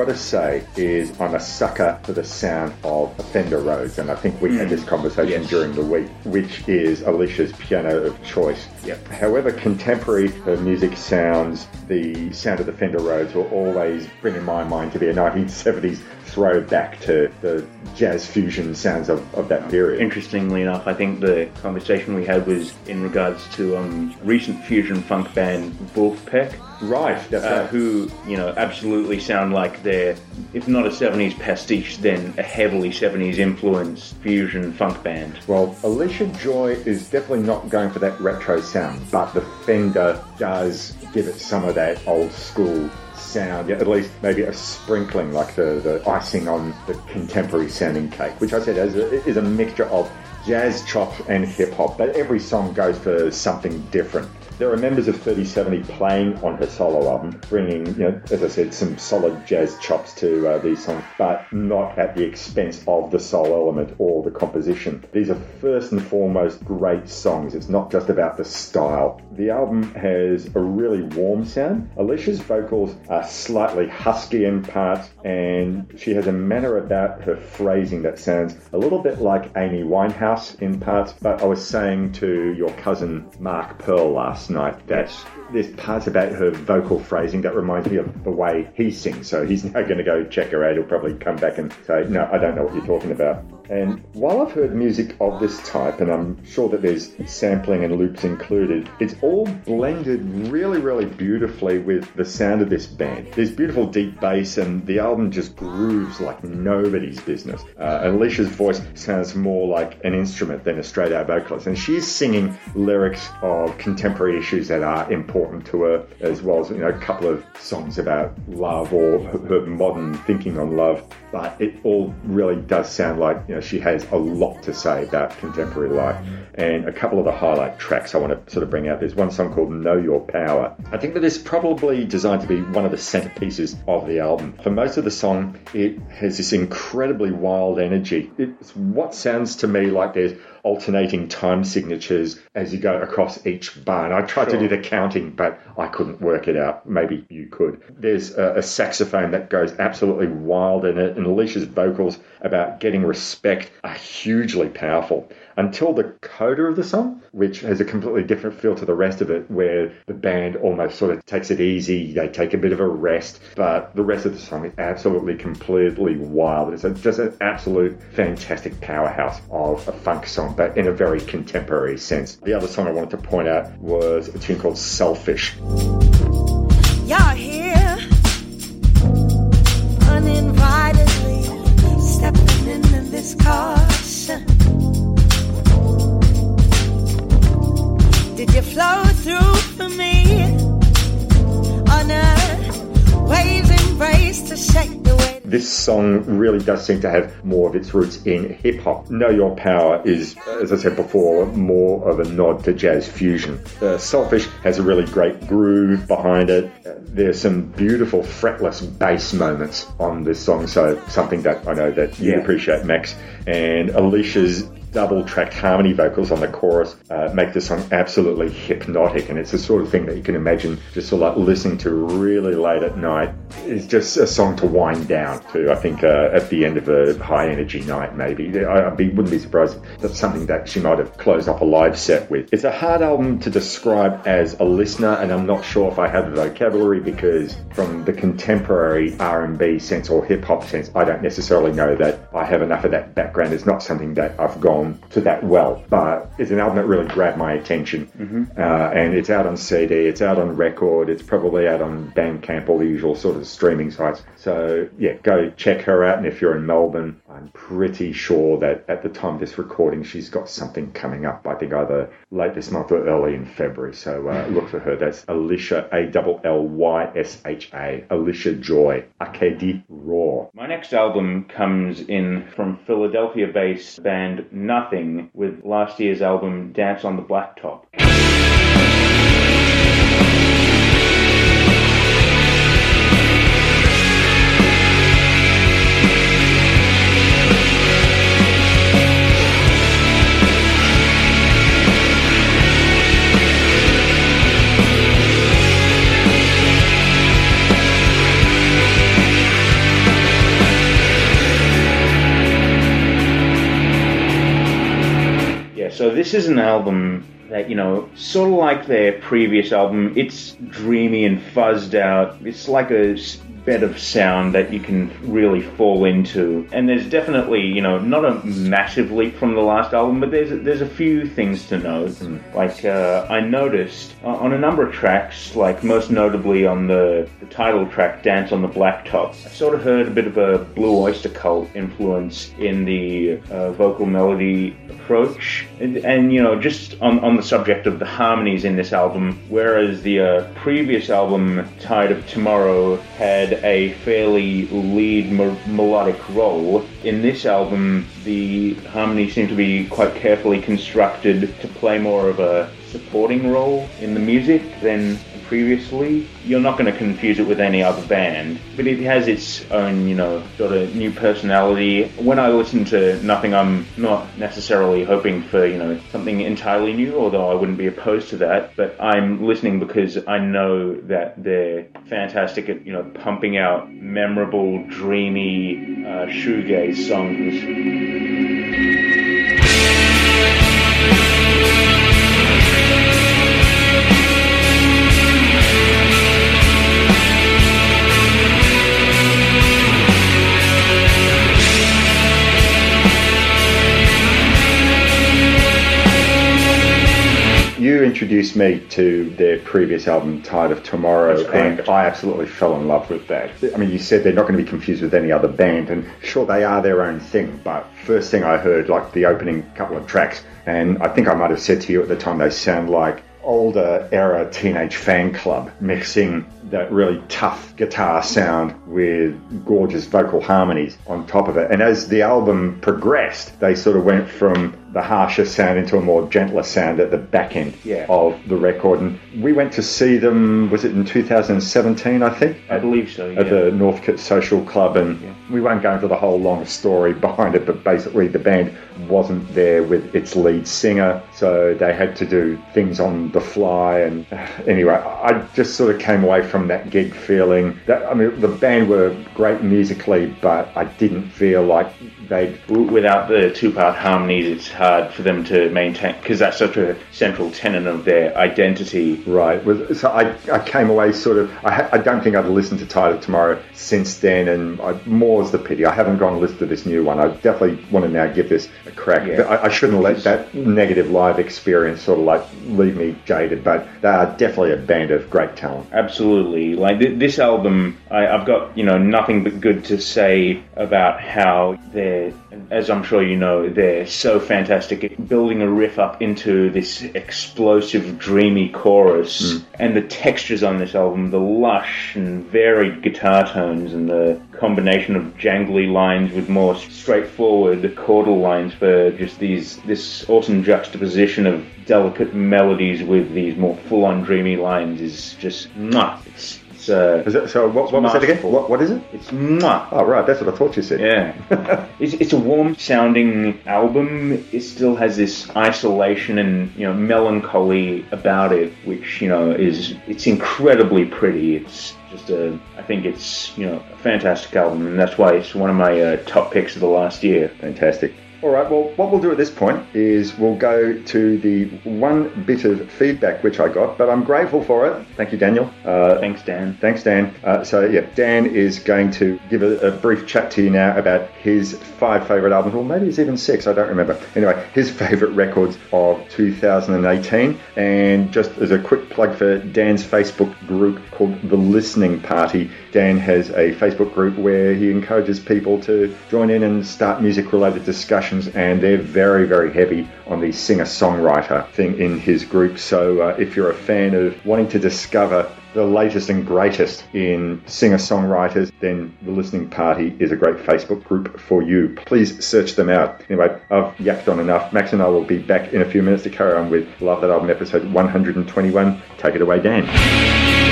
Got to say is I'm a sucker for the sound of a Fender Rhodes, and I think we had hmm. this conversation Yes. during the week, which is Allysha's piano of choice. Yep. However contemporary her music sounds, the sound of the Fender Rhodes will always bring in my mind to be a 1970s throwback to the jazz fusion sounds of, of that period. Interestingly enough, I think the conversation we had was in regards to um, recent fusion funk band Vulfpeck, Right, that's uh, right. who you know absolutely sound like they're, if not a '70s pastiche, then a heavily '70s influenced fusion funk band. Well, Allysha Joy is definitely not going for that retro sound, but the Fender does give it some of that old school sound, yeah, at least maybe a sprinkling, like the, the icing on the contemporary sounding cake, which I said is a, is a mixture of jazz chop, and hip hop, but every song goes for something different. There are members of 3070 playing on her solo album, bringing, you know, as I said, some solid jazz chops to uh, these songs, but not at the expense of the soul element or the composition. These are first and foremost great songs. It's not just about the style. The album has a really warm sound. Allysha's vocals are slightly husky in parts, and she has a manner about her phrasing that sounds a little bit like Amy Winehouse in parts. But I was saying to your cousin Mark Pearl last night that there's parts about her vocal phrasing that reminds me of the way he sings. So he's now going to go check her out. He'll probably come back and say, No, I don't know what you're talking about. And while I've heard music of this type, and I'm sure that there's sampling and loops included, it's all blended really, really beautifully with the sound of this band. There's beautiful deep bass, and the album just grooves like nobody's business. Uh, and Allysha's voice sounds more like an instrument than a straight out vocalist. And she's singing lyrics of contemporary issues that are important to her, as well as you know, a couple of songs about love or her modern thinking on love. But it all really does sound like you know she has a lot to say about contemporary life. And a couple of the highlight tracks I want to sort of bring out. There's one song called Know Your Power. I think that this probably designed to be one of the centerpieces of the album. For most of the song, it has this incredibly wild energy. It's what sounds to me like there's alternating time signatures as you go across each bar. And I tried to do the counting, but I couldn't work it out. Maybe you could. There's a, a saxophone that goes absolutely wild in it, and Allysha's vocals about getting respect are hugely powerful. Until the coda of the song, which has a completely different feel to the rest of it, where the band almost sort of takes it easy, they take a bit of a rest, but the rest of the song is absolutely completely wild. It's a, just an absolute fantastic powerhouse of a funk song, but in a very contemporary sense. The other song I wanted to point out was a tune called Selfish. You're here this song really does seem to have more of its roots in hip hop. Know Your Power is, as I said before, more of a nod to jazz fusion. Uh, Selfish has a really great groove behind it. Uh, there's some beautiful fretless bass moments on this song, so something that I know that you Yeah. appreciate, Max. And Allysha's double tracked harmony vocals on the chorus uh, make the song absolutely hypnotic and it's the sort of thing that you can imagine just sort of like listening to really late at night. It's just a song to wind down to i think uh, at the end of a high energy night maybe. I, wouldn't be surprised if that's something that she might have closed up a live set with. It's a hard album to describe as a listener and i'm not sure if i have the vocabulary because from the contemporary r&b sense or hip-hop sense i don't necessarily know that. I have enough of that background. It's not something that i've gone to that well but it's an album that really grabbed my attention. Uh, and it's out on cd it's out on record it's probably out on bandcamp all the usual sort of streaming sites. So yeah go check her out and if you're in melbourne i'm pretty sure that at the time of this recording she's got something coming up i think either late this month or early in february. So uh, look for her. That's allysha a-L-L-Y-S-H-A allysha joy acadie raw My next album comes in from Philadelphia based band Nothing with last year's album Dance on the Blacktop. This is an album that, you know, sort of like their previous album, it's dreamy and fuzzed out. It's like a bed of sound that you can really fall into. And there's definitely, you know, not a massive leap from the last album, but there's there's a few things to note. Like uh, I noticed uh, on a number of tracks, like most notably on the, the title track "Dance on the Blacktop," I sort of heard a bit of a Blue Oyster Cult influence in the uh, vocal melody approach, and, and you know, just on, on the subject of the harmonies in this album, whereas the uh, previous album, Tide of Tomorrow, had a fairly lead me- melodic role, in this album, the harmonies seem to be quite carefully constructed to play more of a supporting role in the music than previously. You're not going to confuse it with any other band, but it has its own, you know, sort of new personality. When I listen to Nothing, I'm not necessarily hoping for, you know, something entirely new, although I wouldn't be opposed to that, but I'm listening because I know that they're fantastic at, you know, pumping out memorable, dreamy uh, shoegaze songs. You introduced me to their previous album, Tide of Tomorrow, and I absolutely fell in love with that. I mean, you said they're not going to be confused with any other band, and sure, they are their own thing, but first thing I heard, like the opening couple of tracks, and I think I might have said to you at the time, they sound like older era Teenage Fanclub mixing that really tough guitar sound with gorgeous vocal harmonies on top of it. And as the album progressed, they sort of went from the harsher sound into a more gentler sound at the back end Yeah. of the record. And we went to see them, was it in 2017, I think? I believe so, At the Northcote Social Club. And we won't go into the whole long story behind it, but basically the band wasn't there with its lead singer, so they had to do things on the fly. And anyway, I just sort of came away from that gig feeling that, I mean, the band were great musically, but I didn't feel like they'd Without the two-part harmonies, it's hard for them to maintain because that's such a central tenet of their identity. Right. So I, I came away sort of. I, ha- I don't think I've listened to Tide of Tomorrow since then, and I, more's the pity. I haven't gone and listened to this new one. I definitely want to now give this a crack. Yeah. I, I shouldn't let that negative live experience sort of like leave me jaded, but they are definitely a band of great talent. Absolutely, like th- this album, I, I've got you know nothing but good to say about how they're, as I'm sure you know, they're so fantastic fantastic. It, building a riff up into this explosive, dreamy chorus, hmm. and the textures on this album, the lush and varied guitar tones, and the combination of jangly lines with more straightforward chordal lines for just these this awesome juxtaposition of delicate melodies with these more full-on dreamy lines is just it's uh, Is that, so what, what was that again? What, what is it? It's mwah. Oh, right, that's what I thought you said. Yeah, it's, it's a warm sounding album. It still has this isolation and you know melancholy about it, which you know is it's incredibly pretty. It's just a I think it's you know a fantastic album, and that's why it's one of my uh, top picks of the last year. Fantastic. All right, well, what we'll do at this point is we'll go to the one bit of feedback which I got, but I'm grateful for it. Thank you, Daniel. Uh, Thanks, Dan. Thanks, Dan. Uh, so, yeah, Dan is going to give a, a brief chat to you now about his five favourite albums, or maybe it's even six, I don't remember. Anyway, his favourite records of 2018. And just as a quick plug for Dan's Facebook group called The Listening Party, Dan has a Facebook group where he encourages people to join in and start music related discussions, and they're very, very heavy on the singer songwriter thing in his group. So, uh, if you're a fan of wanting to discover the latest and greatest in singer songwriters, then the Listening Party is a great Facebook group for you. Please search them out. Anyway, I've yacked on enough. Max and I will be back in a few minutes to carry on with Love That Album episode 121. Take it away, Dan.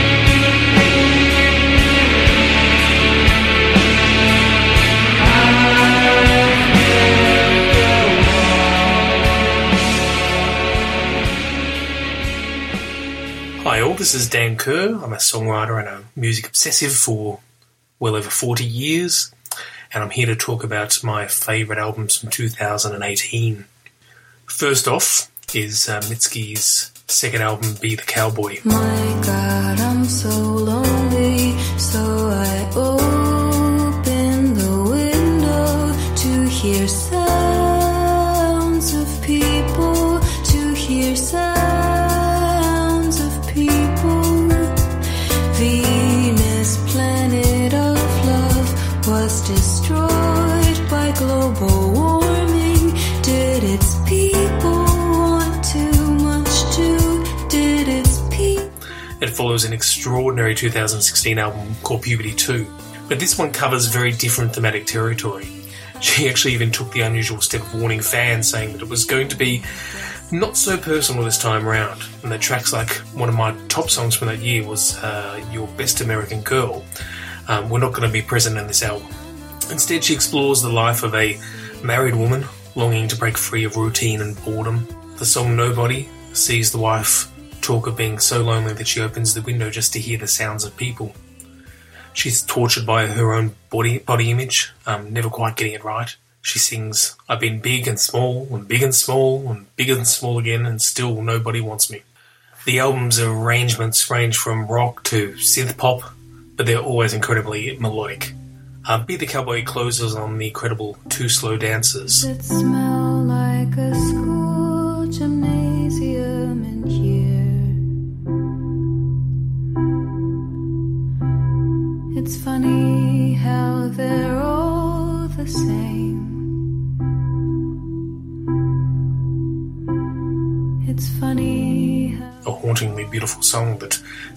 This is Dan Kerr. I'm a songwriter and a music obsessive for well over 40 years, and I'm here to talk about my favourite albums from 2018. First off is uh, Mitski's second album, Be the Cowboy. My God, I'm so lonely, so I follows an extraordinary 2016 album called Puberty 2, but this one covers very different thematic territory. She actually even took the unusual step of warning fans, saying that it was going to be not so personal this time around. and the tracks like one of my top songs from that year was uh, Your Best American Girl um, were not going to be present in this album. Instead, she explores the life of a married woman longing to break free of routine and boredom. The song Nobody sees the wife talk of being so lonely that she opens the window just to hear the sounds of people. She's tortured by her own body body image, um, never quite getting it right. She sings, I've been big and small, and big and small, and big and small again, and still nobody wants me. The album's arrangements range from rock to synth pop, but they're always incredibly melodic. Uh, Be the Cowboy closes on the incredible Two Slow Dances.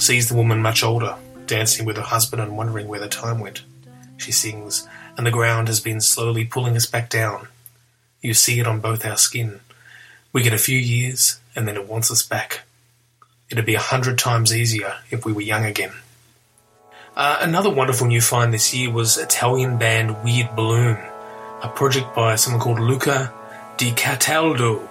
Sees the woman much older, dancing with her husband and wondering where the time went. She sings, and the ground has been slowly pulling us back down. You see it on both our skin. We get a few years, and then it wants us back. It'd be a hundred times easier if we were young again. Uh, another wonderful new find this year was Italian band Weird Bloom, a project by someone called Luca Di Cataldo.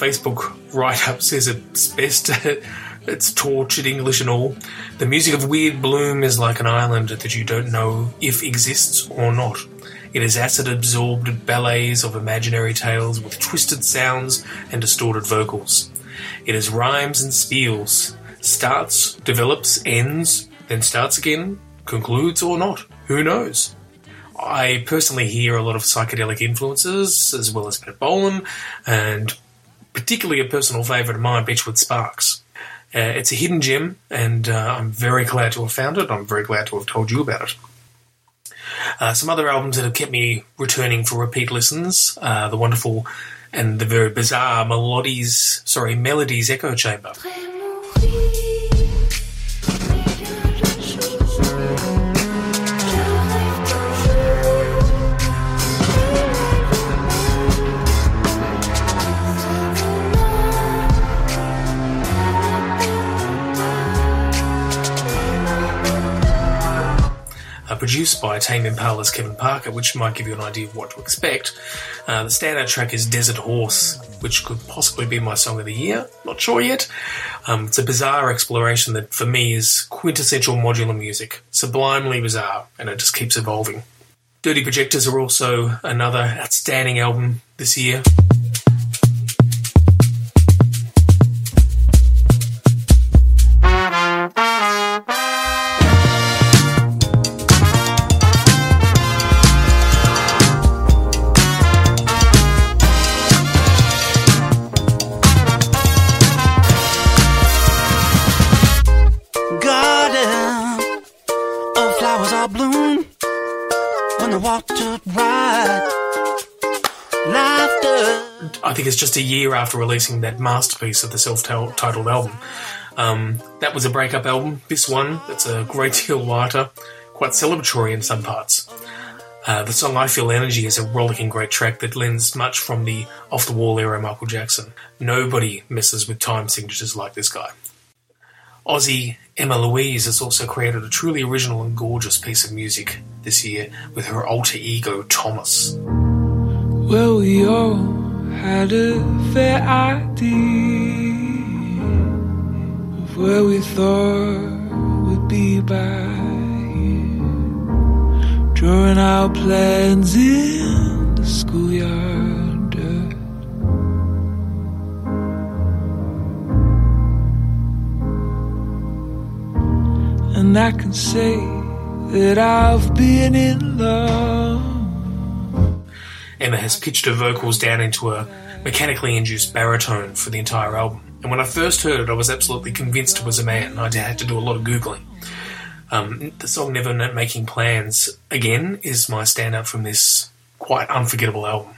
Facebook write up says it's best. it's tortured English and all. The music of Weird Bloom is like an island that you don't know if exists or not. It is acid absorbed ballets of imaginary tales with twisted sounds and distorted vocals. It is rhymes and spiels. Starts, develops, ends, then starts again, concludes or not. Who knows? I personally hear a lot of psychedelic influences, as well as Pat Bolan, and particularly a personal favourite of mine, Beachwood Sparks. Uh, it's a hidden gem, and uh, I'm very glad to have found it. I'm very glad to have told you about it. Uh, some other albums that have kept me returning for repeat listens: uh, the wonderful and the very bizarre Melodies, sorry, Melody's Echo Chamber. Produced by Tame Impala's Kevin Parker, which might give you an idea of what to expect. Uh, the standout track is Desert Horse, which could possibly be my song of the year. Not sure yet. Um, it's a bizarre exploration that, for me, is quintessential modular music, sublimely bizarre, and it just keeps evolving. Dirty Projectors are also another outstanding album this year. Just a year after releasing that masterpiece of the self-titled album. Um, that was a breakup album. This one, it's a great deal lighter, quite celebratory in some parts. Uh, the song I Feel Energy is a rollicking great track that lends much from the off the wall era Michael Jackson. Nobody messes with time signatures like this guy. Aussie Emma Louise has also created a truly original and gorgeous piece of music this year with her alter ego Thomas. Well, we all had a fair idea of where we thought we'd be by here. Drawing our plans in the schoolyard dirt. And I can say that I've been in love. Emma has pitched her vocals down into a mechanically induced baritone for the entire album. And when I first heard it, I was absolutely convinced it was a man. I had to do a lot of Googling. Um, the song Never Making Plans, again, is my standout from this quite unforgettable album.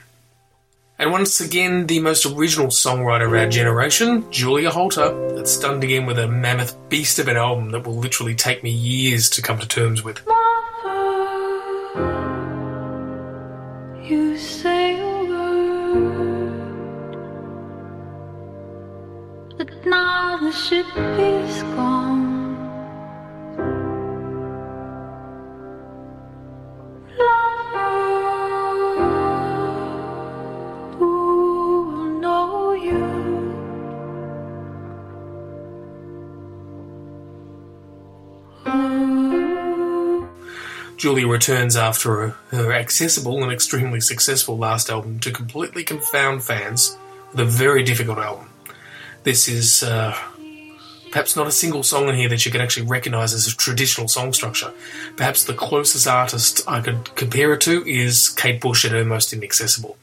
And once again, the most original songwriter of our generation, Julia Holter, that stunned again with a mammoth beast of an album that will literally take me years to come to terms with. You say a word, but now the ship is gone. Julia returns after her, accessible and extremely successful last album to completely confound fans with a very difficult album. This is uh, perhaps not a single song in here that you can actually recognise as a traditional song structure. Perhaps the closest artist I could compare it to is Kate Bush at her most inaccessible.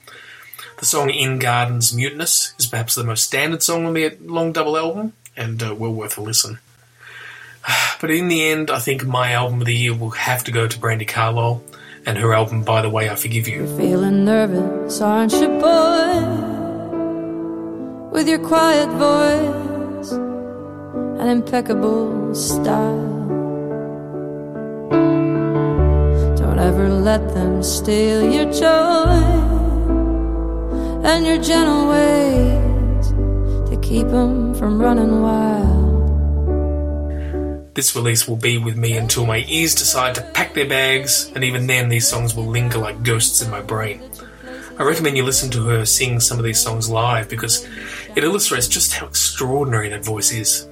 The song In Gardens' Muteness is perhaps the most standard song on the long double album, and uh, well worth a listen. But in the end, I think my album of the year will have to go to Brandi Carlile and her album By the Way I Forgive You. You're Feeling nervous, aren't you, boy? With your quiet voice and impeccable style. Don't ever let them steal your joy and your gentle ways to keep them from running wild. This release will be with me until my ears decide to pack their bags, and even then, these songs will linger like ghosts in my brain. I recommend you listen to her sing some of these songs live because it illustrates just how extraordinary that voice is.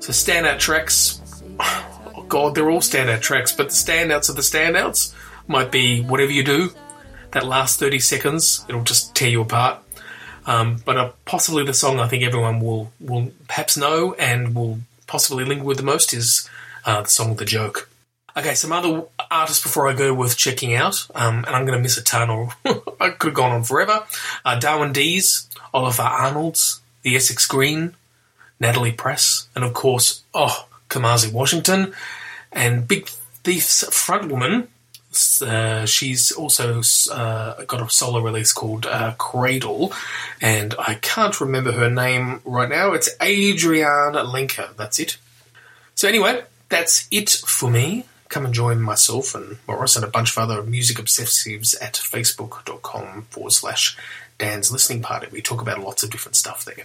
So, standout tracks, oh god, they're all standout tracks, but the standouts of the standouts might be Whatever You Do, That last 30 seconds, it'll just tear you apart. Um, but uh, possibly the song I think everyone will, will perhaps know and will possibly linger with the most is uh, the song The Joke. Okay, some other artists before I go worth checking out, um, and I'm going to miss a ton, or I could have gone on forever. Uh, Darwin Deez, Ólafur Arnalds, The Essex Green, Natalie Prass, and of course, oh, Kamasi Washington, and Big Thief's frontwoman. Uh, she's also uh, got a solo release called uh, Cradle, and I can't remember her name right now. It's Adrianne Lenker. That's it. So anyway, that's it for me. Come and join myself and Morris and a bunch of other music obsessives at facebook.com forward slash Dan's Listening Party. We talk about lots of different stuff there.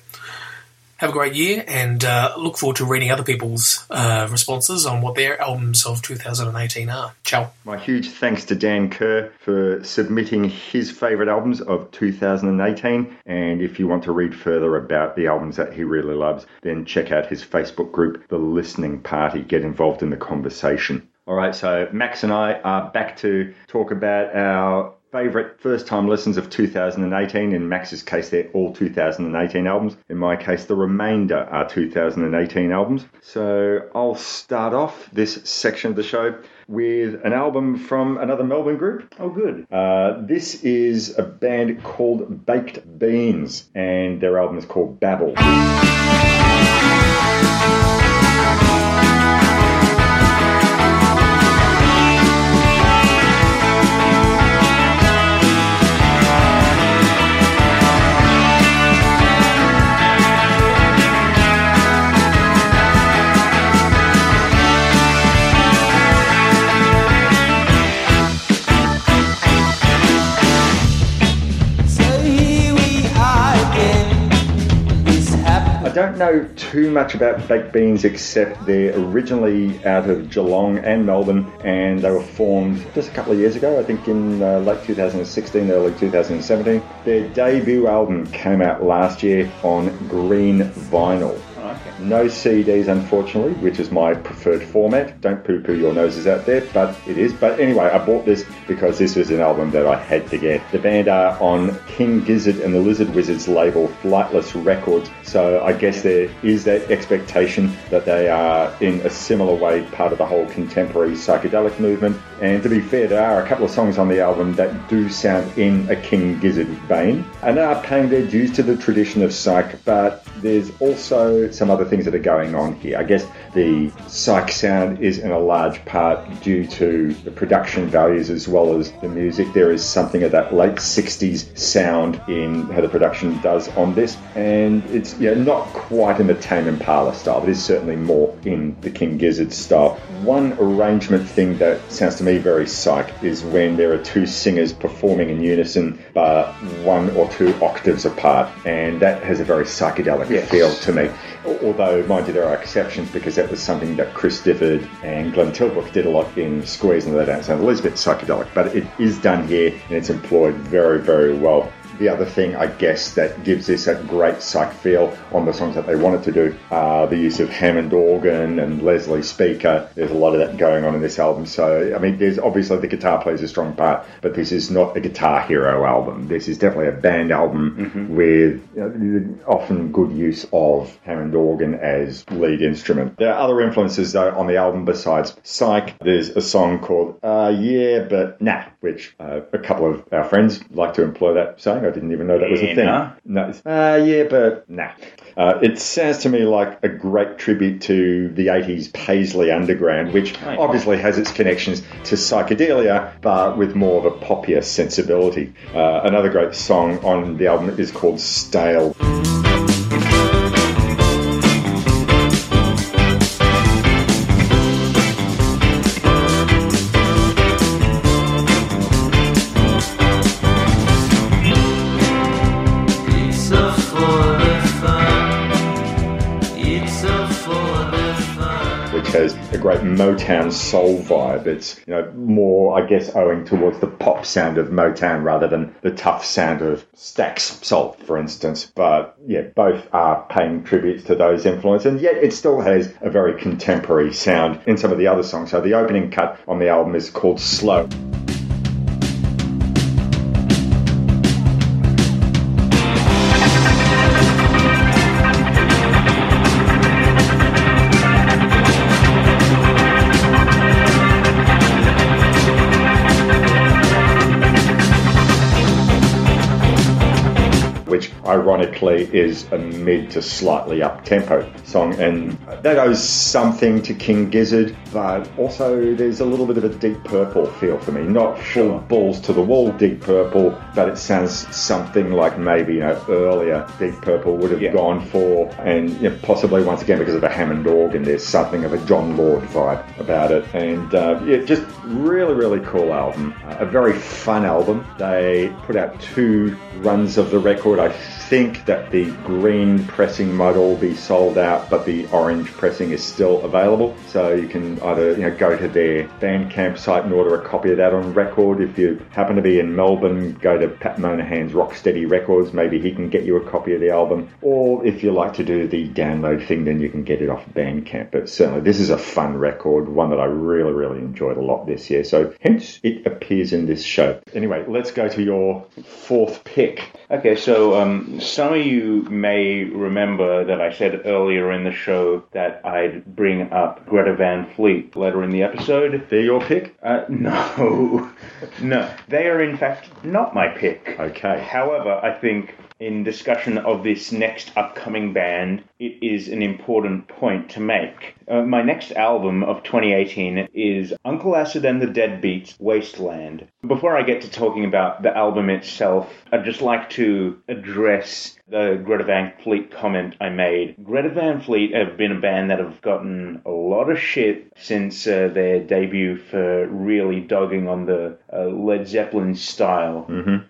Have a great year and uh, look forward to reading other people's uh, responses on what their albums of 2018 are. Ciao. My huge thanks to Dan Kerr for submitting his favourite albums of 2018. And if you want to read further about the albums that he really loves, then check out his Facebook group, The Listening Party. Get involved in the conversation. All right, so Max and I are back to talk about our favourite first time listens of 2018. In Max's case, they're all 2018 albums. In my case, the remainder are 2018 albums. So I'll start off this section of the show with an album from another Melbourne group. Oh, good. Uh, this is a band called Baked Beans, and their album is called Babble. Don't know too much about baked beans except they're originally out of Geelong and Melbourne and they were formed just a couple of years ago, I think in uh, late 2016, early 2017. Their debut album came out last year on green vinyl. No CDs, unfortunately, which is my preferred format. Don't poo poo your noses out there, but it is. But anyway, I bought this because this was an album that I had to get. The band are on King Gizzard and the Lizard Wizards label, Flightless Records. So I guess there is that expectation that they are, in a similar way, part of the whole contemporary psychedelic movement. And to be fair, there are a couple of songs on the album that do sound in a King Gizzard vein and are paying their dues to the tradition of psych, but there's also some other things that are going on here. I guess the psych sound is in a large part due to the production values as well as the music. There is something of that late 60s sound in how the production does on this, and it's you know, not quite in the Tame Impala style, but it's certainly more in the King Gizzard style. One arrangement thing that sounds to me very psych is when there are two singers performing in unison, but one or two octaves apart, and that has a very psychedelic Yes. feel to me. Although, mind you, there are exceptions because that was something that Chris Difford and Glenn Tilbrook did a lot in Squeeze, and they don't sound a little bit psychedelic, but it is done here and it's employed very, very well. The other thing, I guess, that gives this a great psych feel on the songs that they wanted to do, uh, the use of Hammond organ and Leslie Speaker. There's a lot of that going on in this album. So, I mean, there's obviously the guitar plays a strong part, but this is not a guitar hero album. This is definitely a band album with you know, often good use of Hammond organ as lead instrument. There are other influences though on the album besides Psych. There's a song called uh, Yeah But Nah, which uh, a couple of our friends like to employ that saying. I didn't even know that was a thing. No, it's, uh, yeah, but nah. Uh, it sounds to me like a great tribute to the 80s Paisley Underground, which Right. obviously has its connections to psychedelia, but with more of a poppier sensibility. Uh, another great song on the album is called Stale. Motown soul vibe. It's you know more, I guess, owing towards the pop sound of Motown rather than the tough sound of Stax soul, for instance. But yeah, both are paying tributes to those influences, and yet it still has a very contemporary sound in some of the other songs. So the opening cut on the album is called Slow. Ironically is a mid to slightly up tempo song. And that owes something to King Gizzard, but also there's a little bit of a Deep Purple feel for me. Not full balls to the wall Deep Purple, but it sounds something like maybe you know earlier Deep Purple would have Yeah. gone for, and you know, possibly once again because of the Hammond organ, there's something of a Jon Lord vibe about it. And uh, yeah, just really, really cool album. Uh, a very fun album. They put out two runs of the record. I think that the green pressing might all be sold out, but the orange pressing is still available. So you can either you know go to their Bandcamp site and order a copy of that on record. If you happen to be in Melbourne, go to Pat Monahan's Rocksteady Records. Maybe he can get you a copy of the album. Or if you like to do the download thing, then you can get it off Bandcamp. But certainly, this is a fun record, one that I really, really enjoyed a lot this year. So hence it appears in this show. Anyway, let's go to your fourth pick. Okay, so um, some of you may remember that I said earlier in the show that I'd bring up Greta Van Fleet later in the episode. They're your pick? Uh, no, no, they are in fact not my pick. Okay. However, I think in discussion of this next upcoming band, it is an important point to make. Uh, my next album of 2018 is Uncle Acid and the Deadbeats Wasteland. Before I get to talking about the album itself, I'd just like to address the Greta Van Fleet comment I made. Greta Van Fleet have been a band that have gotten a lot of shit since uh, their debut for really dogging on the uh, Led Zeppelin style.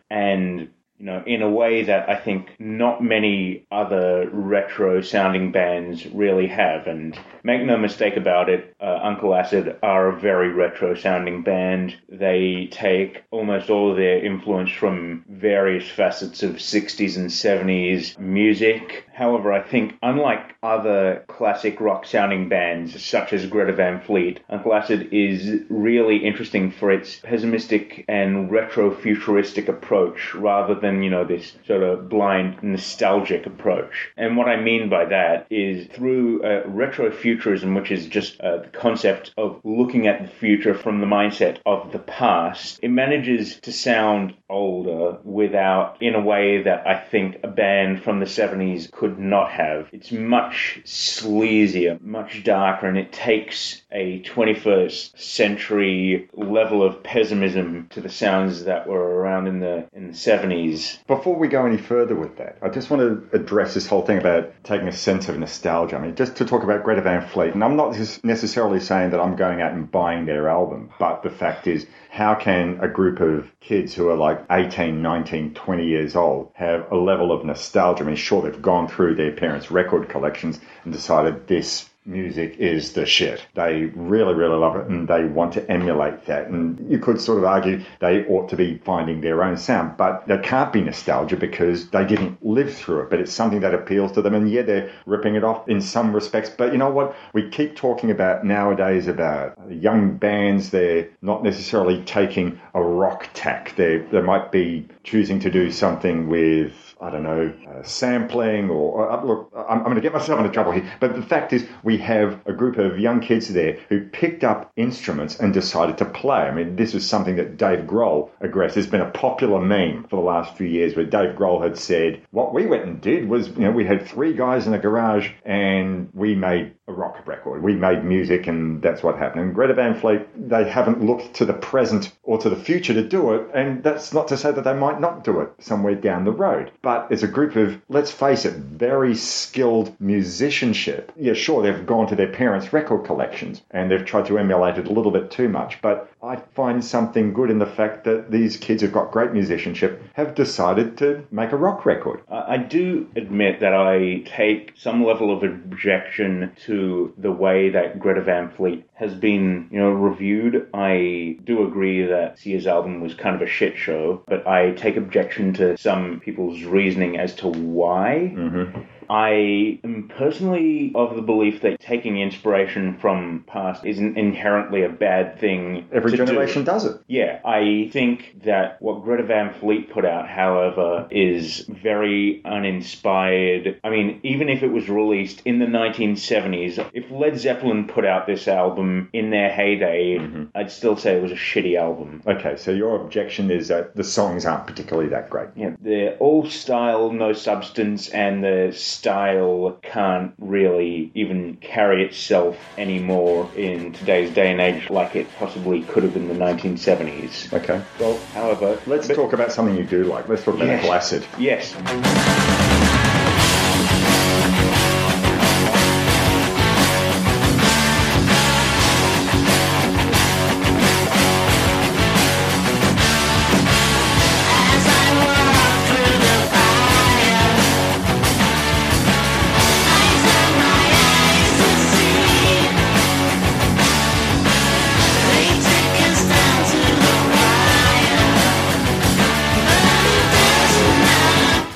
And you know, in a way that I think not many other retro sounding bands really have. And make no mistake about it, uh, Uncle Acid are a very retro sounding band. They take almost all of their influence from various facets of 60s and 70s music. However, I think unlike other classic rock sounding bands such as Greta Van Fleet, Uncle Acid is really interesting for its pessimistic and retro futuristic approach rather than, you know, this sort of blind nostalgic approach. And what I mean by that is through uh, retrofuturism, which is just uh, the concept of looking at the future from the mindset of the past, it manages to sound older without, in a way that I think a band from the 70s could not have. It's much sleazier, much darker, and it takes a 21st century level of pessimism to the sounds that were around in the in the 70s. Before we go any further with that, I just want to address this whole thing about taking a sense of nostalgia. I mean, just to talk about Greta Van Fleet, and I'm not necessarily saying that I'm going out and buying their album, but the fact is, how can a group of kids who are like 18, 19, 20 years old have a level of nostalgia? I mean, sure, they've gone through their parents' record collections and decided this music is the shit. They really, really love it and they want to emulate that. And you could sort of argue they ought to be finding their own sound, but there can't be nostalgia because they didn't live through it. But it's something that appeals to them. And yeah, they're ripping it off in some respects. But you know what? We keep talking about nowadays about young bands. They're not necessarily taking a rock tack. They they might be choosing to do something with I don't know, uh, sampling or, uh, look, I'm, I'm going to get myself into trouble here. But the fact is, we have a group of young kids there who picked up instruments and decided to play. I mean, this was something that Dave Grohl aggressed. There's been a popular meme for the last few years where Dave Grohl had said, what we went and did was, you know, we had three guys in a garage and we made a rock record. We made music and that's what happened. And Greta Van Fleet, they haven't looked to the present or to the future to do it. And that's not to say that they might not do it somewhere down the road. But as a group of, let's face it, very skilled musicianship, yeah, sure, they've gone to their parents' record collections and they've tried to emulate it a little bit too much. But I find something good in the fact that these kids who've got great musicianship have decided to make a rock record. I do admit that I take some level of objection to the way that Greta Van Fleet has been, you know, reviewed. I do agree that Sia's album was kind of a shit show, but I take objection to some people's reasoning as to why. Mm-hmm. I am personally of the belief that taking inspiration from past isn't inherently a bad thing. Every to do. generation does it. Yeah, I think that what Greta Van Fleet put out, however, is very uninspired. I mean, even if it was released in the 1970s, if Led Zeppelin put out this album in their heyday, mm-hmm. I'd still say it was a shitty album. Okay, so your objection is that the songs aren't particularly that great. Yeah, they're all style, no substance, and the style can't really even carry itself anymore in today's day and age like it possibly could have in the 1970s. Okay, well, However, let's but- talk about something you do like. Let's talk about Yes. Acid. Yes.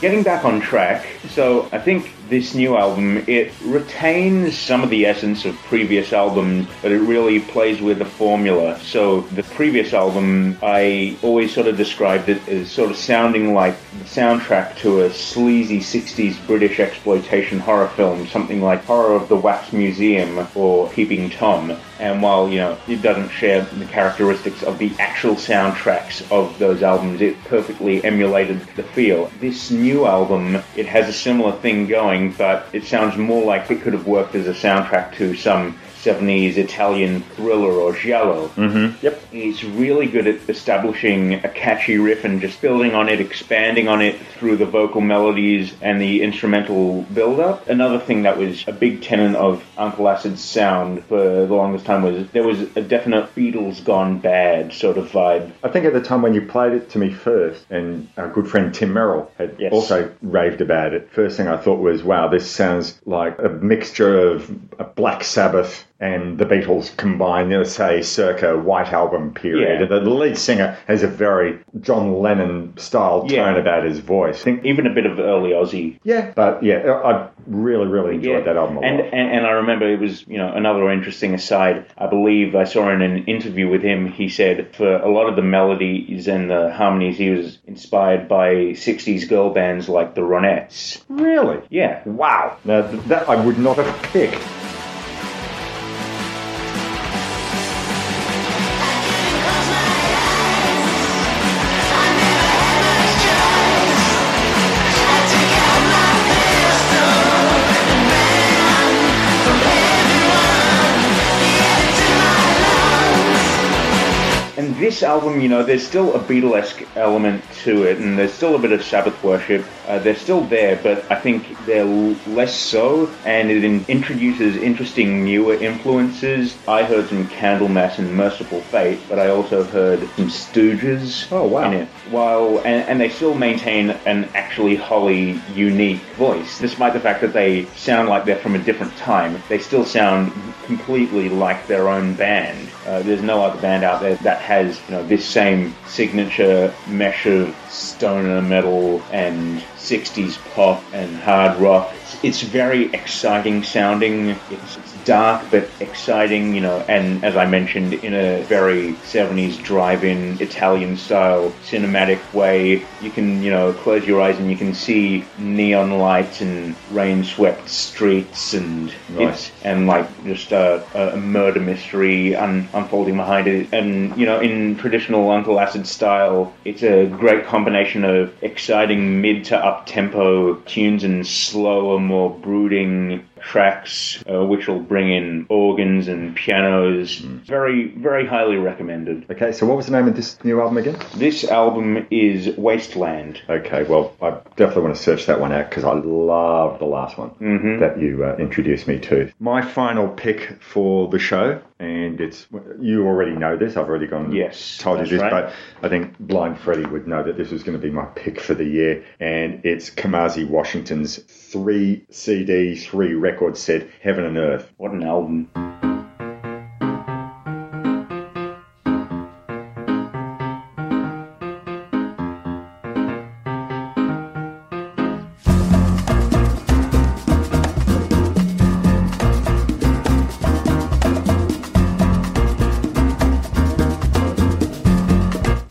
Getting back on track, so I think this new album it retains some of the essence of previous albums, but it really plays with the formula. So the previous album, I always sort of described it as sort of sounding like the soundtrack to a sleazy '60s British exploitation horror film, something like Horror of the Wax Museum or Peeping Tom. And while you know it doesn't share the characteristics of the actual soundtracks of those albums, it perfectly emulated the feel. This new album, it has a similar thing going, but it sounds more like it could have worked as a soundtrack to some 70s Italian thriller or giallo. Mm-hmm. Yep. He's really good at establishing a catchy riff and just building on it, expanding on it through the vocal melodies and the instrumental build-up. Another thing that was a big tenet of Uncle Acid's sound for the longest time was there was a definite Beatles gone bad sort of vibe. I think at the time when you played it to me first, and our good friend Tim Merrill had Yes. also raved about it, first thing I thought was, wow, this sounds like a mixture of a Black Sabbath and the Beatles combined, you know, say, circa White Album period. Yeah. The lead singer has a very John Lennon style Yeah. tone about his voice. I think, Even a bit of early Ozzy yeah, but yeah, I really, really enjoyed that album a and, lot. and and I remember it was you know another interesting aside. I believe I saw in an interview with him. He said for a lot of the melodies and the harmonies, he was inspired by '60s girl bands like the Ronettes. Really? Yeah, Wow. Now, th- that I would not have picked. This album, you know, there's still a Beatlesque element to it, and there's still a bit of Sabbath worship. Uh, they're still there, but I think they're less so, and it in- introduces interesting newer influences. I heard some Candlemass and Mercyful Fate, but I also heard some Stooges Oh, wow. in it. While and, and they still maintain an actually wholly unique voice, despite the fact that they sound like they're from a different time. They still sound completely like their own band. Uh, there's no other band out there that has you know this same signature mesh of stoner metal and 60s pop and hard rock. It's, very exciting sounding. It's, it's dark but exciting, you know, and as I mentioned, in a very 70s drive-in Italian style cinematic way. You can, you know, close your eyes and you can see neon lights and rain-swept streets and and like just a, a murder mystery un, unfolding behind it. And you know, in traditional Uncle Acid style, it's a great combination of exciting mid to up tempo tunes and slower, more brooding tracks, uh, which will bring in organs and pianos. Very, very highly recommended. Okay, so what was the name of this new album again? This album is Wasteland. Okay, well, I definitely want to search that one out because I love the last one that you uh, introduced me to. My final pick for the show, and it's you already know this. I've already gone Yes, told you this, right. but I think Blind Freddy would know that this was going to be my pick for the year, and it's Kamasi Washington's three CD, three record set, Heaven and Earth. What an album.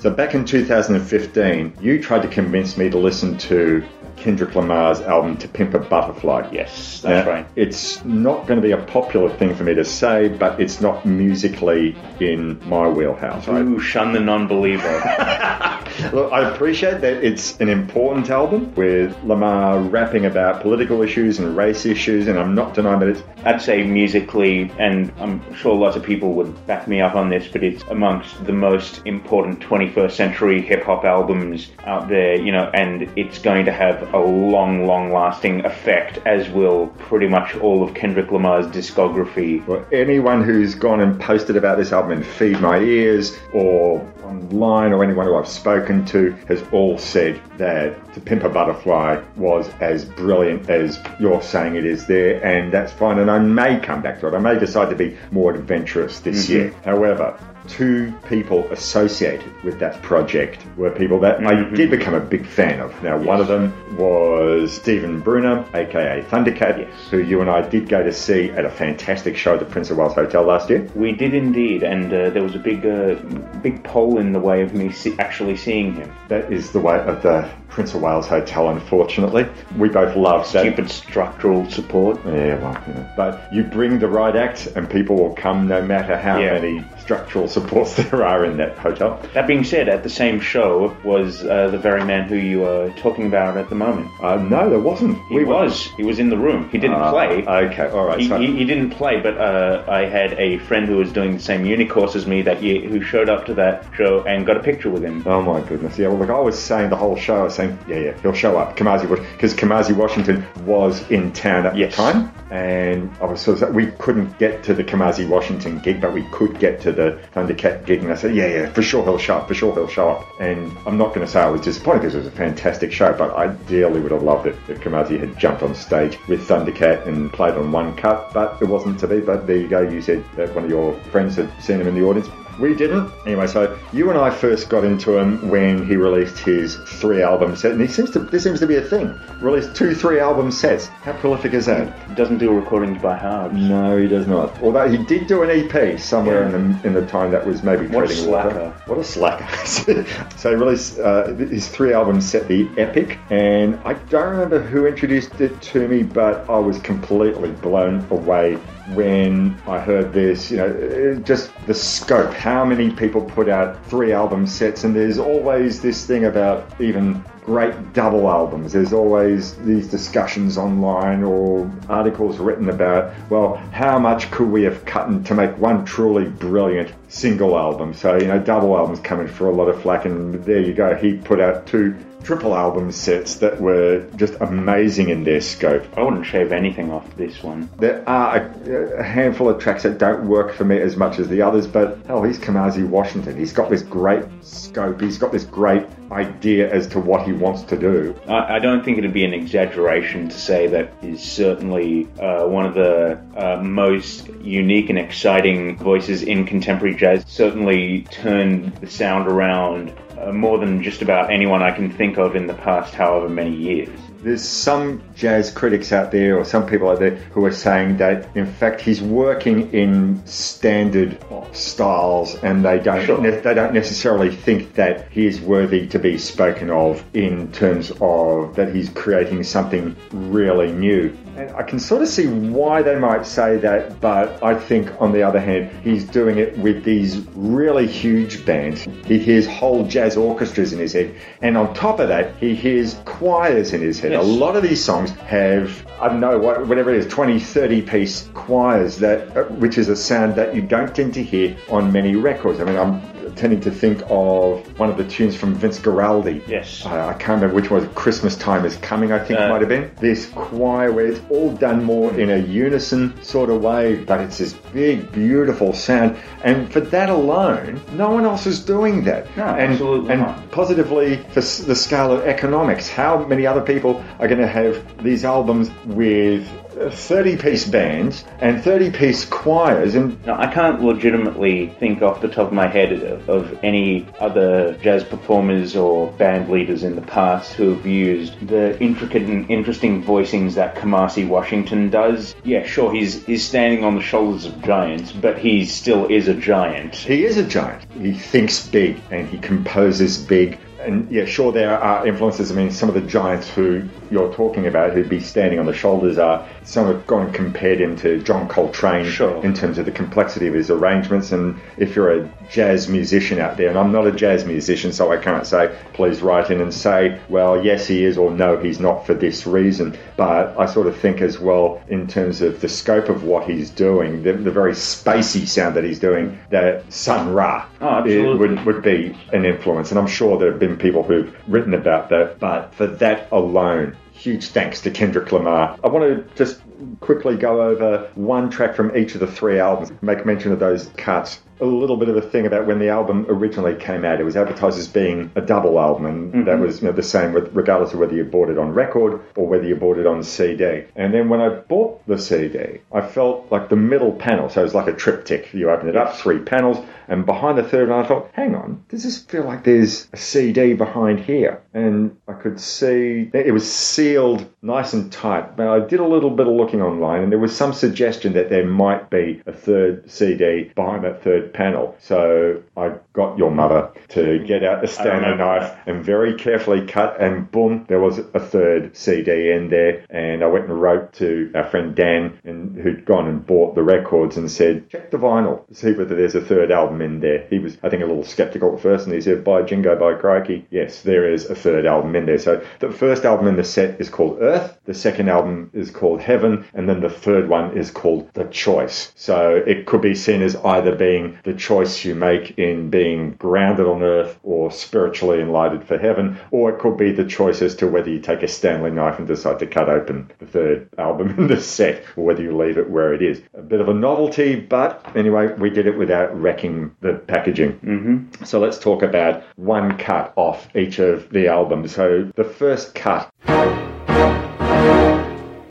So back in 2015, you tried to convince me to listen to Kendrick Lamar's album To Pimp a Butterfly. Yes, that's Now, right. It's not going to be a popular thing for me to say, but it's not musically in my wheelhouse. Ooh, shun the non-believer. look, I appreciate that it's an important album with Lamar rapping about political issues and race issues, and I'm not denying that it's I'd say musically, and I'm sure lots of people would back me up on this, but it's amongst the most important 21st century hip hop albums out there, you know, and it's going to have a long, long lasting effect, as will pretty much all of Kendrick Lamar's discography. Well, anyone who's gone and posted about this album in Feed My Ears or online or anyone who I've spoken to has all said that To Pimp a Butterfly was as brilliant as you're saying it is there, and that's fine. And I may come back to it. I may decide to be more adventurous this mm-hmm. year. However, two people associated with that project were people that I did become a big fan of. Now, one of them was Stephen Bruner, aka Thundercat, Yes. who you and I did go to see at a fantastic show at the Prince of Wales Hotel last year. We did indeed, and uh, there was a big, uh, big pole in the way of me see- actually seeing him. That is the way of the Prince of Wales Hotel, unfortunately. We both love that. Stupid structural support. Yeah, well, you know. But you bring the right act and people will come no matter how Yeah. many structural supports there are in that hotel. That being said, at the same show was uh, the very man who you are talking about at the moment. Uh, no, there wasn't. He was. He was in the room. He didn't Uh, play. Okay, all right. He, so- he, he didn't play, but uh, I had a friend who was doing the same uni course as me that year who showed up to that show and got a picture with him. Oh my goodness! Yeah, well, look, I was saying the whole show. I was saying, yeah, yeah, he'll show up. Kamasi, because Kamasi Washington was in town at Yes. the time, and I was sort of we couldn't get to the Kamasi Washington gig, but we could get to the Thundercat gig. And I said, yeah, yeah, for sure he'll show up. For sure he'll show up. And I'm not going to say I was disappointed because it was a fantastic show, but I dearly would have loved it if Kamasi had jumped on stage with Thundercat and played on one cut, but it wasn't to be. But there you go. You said that one of your friends had seen him in the audience. We didn't. Anyway, so you and I first got into him when he released his three album set, and he seems to this seems to be a thing. Released two three album sets. How prolific is that? He doesn't do recordings by halves. No, he does not. Although he did do an EP somewhere in the in the time that was maybe What a treading water. slacker. What a slacker! so he released uh, his three album set, the Epic, and I don't remember who introduced it to me, but I was completely blown away when I heard this. You know, just the scope. How many people put out three album sets, and there's always this thing about even great double albums. There's always these discussions online or articles written about, well, how much could we have cut to make one truly brilliant single album? So, you know, double albums coming for a lot of flack, and there you go. He put out two triple album sets that were just amazing in their scope. I wouldn't shave anything off this one. There are a, a handful of tracks that don't work for me as much as the others, but hell, he's Kamasi Washington. He's got this great scope. He's got this great idea as to what he wants to do. I, I don't think it'd be an exaggeration to say that he's certainly uh, one of the uh, most unique and exciting voices in contemporary jazz. Certainly turned the sound around uh, more than just about anyone I can think of in the past however many years. There's some jazz critics out there, or some people out there, who are saying that in fact he's working in standard styles, and they don't Sure. ne- they don't necessarily think that he is worthy to be spoken of in terms of that he's creating something really new. And I can sort of see why they might say that, but I think on the other hand, he's doing it with these really huge bands. He hears whole jazz orchestras in his head, and on top of that, he hears choirs in his head. Yes. A lot of these songs have, I don't know, what- whatever it is, 20, 30 piece choirs that, uh, which is a sound that you don't tend to hear on many records. I mean, I'm tending to think of one of the tunes from Vince Guaraldi. Yes. I, I can't remember which one. Christmas Time is Coming, I think Uh, might have been. This choir where it's all done more in a unison sort of way, but it's this big, beautiful sound. And for that alone, no one else is doing that. No, and, absolutely and not. positively for the scale of economics. How many other people are going to have these albums with 30 piece bands and 30 piece choirs? And I can't legitimately think off the top of my head of of any other jazz performers or band leaders in the past who have used the intricate and interesting voicings that Kamasi Washington does. Yeah, sure, he's he's standing on the shoulders of giants, but he still is a giant. He is a giant. He thinks big and he composes big. And yeah, sure, there are influences. I mean, some of the giants who you're talking about who'd be standing on the shoulders are some have gone and compared him to John Coltrane Sure. in terms of the complexity of his arrangements. And if you're a jazz musician out there, and I'm not a jazz musician, so I can't say, please write in and say, well, yes, he is, or no, he's not for this reason. But I sort of think as well, in terms of the scope of what he's doing, the, the very spacey sound that he's doing, that Sun Ra Oh, would, would be an influence. And I'm sure there have been people who've written about that, but for that alone, huge thanks to Kendrick Lamar. I want to just quickly go over one track from each of the three albums, make mention of those cuts. A little bit of a thing about when the album originally came out. It was advertised as being a double album, and that mm-hmm. was you know, the same with, regardless of whether you bought it on record or whether you bought it on CD. And then when I bought the CD, I felt like the middle panel, so it was like a triptych. You open it up, three panels, and behind the third one, I thought, hang on, does this feel like there's a CD behind here? And I could see it was sealed nice and tight. But I did a little bit of looking online, and there was some suggestion that there might be a third CD behind that third panel. So I got your mother to get out the Stanley knife and very carefully cut, and boom, there was a third CD in there. And I went and wrote to our friend Dan, and who'd gone and bought the records, and said, check the vinyl, see whether there's a third album in there. He was, I think, a little skeptical at first, and he said, by Jingo, by Crikey, yes, there is a third album in there. So the first album in the set is called Earth, the second album is called Heaven, and then the third one is called The Choice. So it could be seen as either being the choice you make in being grounded on earth or spiritually enlightened for heaven, or it could be the choice as to whether you take a Stanley knife and decide to cut open the third album in the set, or whether you leave it where it is. A bit of a novelty, but anyway, we did it without wrecking the packaging. Mm-hmm. So let's talk about one cut off each of the albums. So the first cut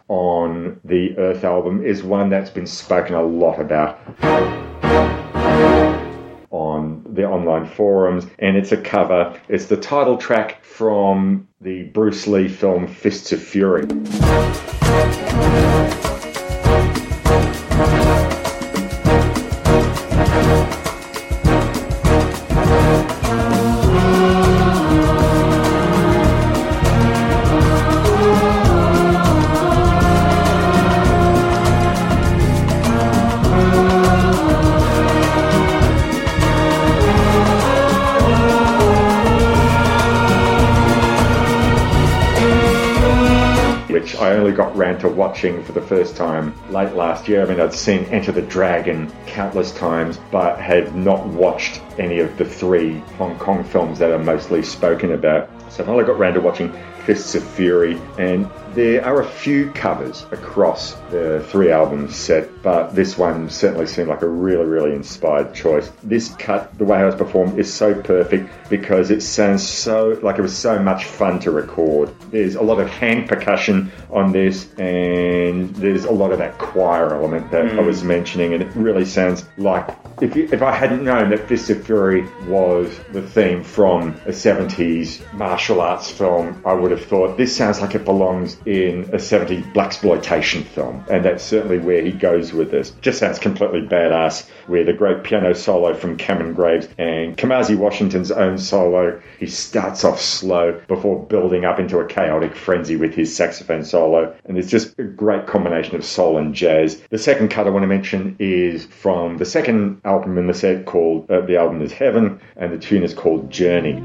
on the Earth album is one that's been spoken a lot about on the online forums, and it's a cover. It's the title track from the Bruce Lee film Fists of Fury. Watching for the first time late last year. I mean, I'd seen Enter the Dragon countless times, but had not watched any of the three Hong Kong films that are mostly spoken about. So I only got round to watching Fists of Fury, and there are a few covers across the three albums set, but this one certainly seemed like a really, really inspired choice. This cut, the way it was performed, is so perfect because it sounds so like it was so much fun to record. There's a lot of hand percussion on this, and there's a lot of that choir element that I mm. was mentioning, and it really sounds like if, you, if I hadn't known that Fist of Fury was the theme from a 70s martial arts film, I would have thought this sounds like it belongs in a 70s blaxploitation film, and that's certainly where he goes with this. Just sounds completely badass. With a great piano solo from Cameron Graves and Kamasi Washington's own solo, he starts off slow before building up into a chaotic frenzy with his saxophone solo, and it's just a great combination of soul and jazz. The second cut I want to mention is from the second album in the set called uh, the album is Heaven, and the tune is called Journey.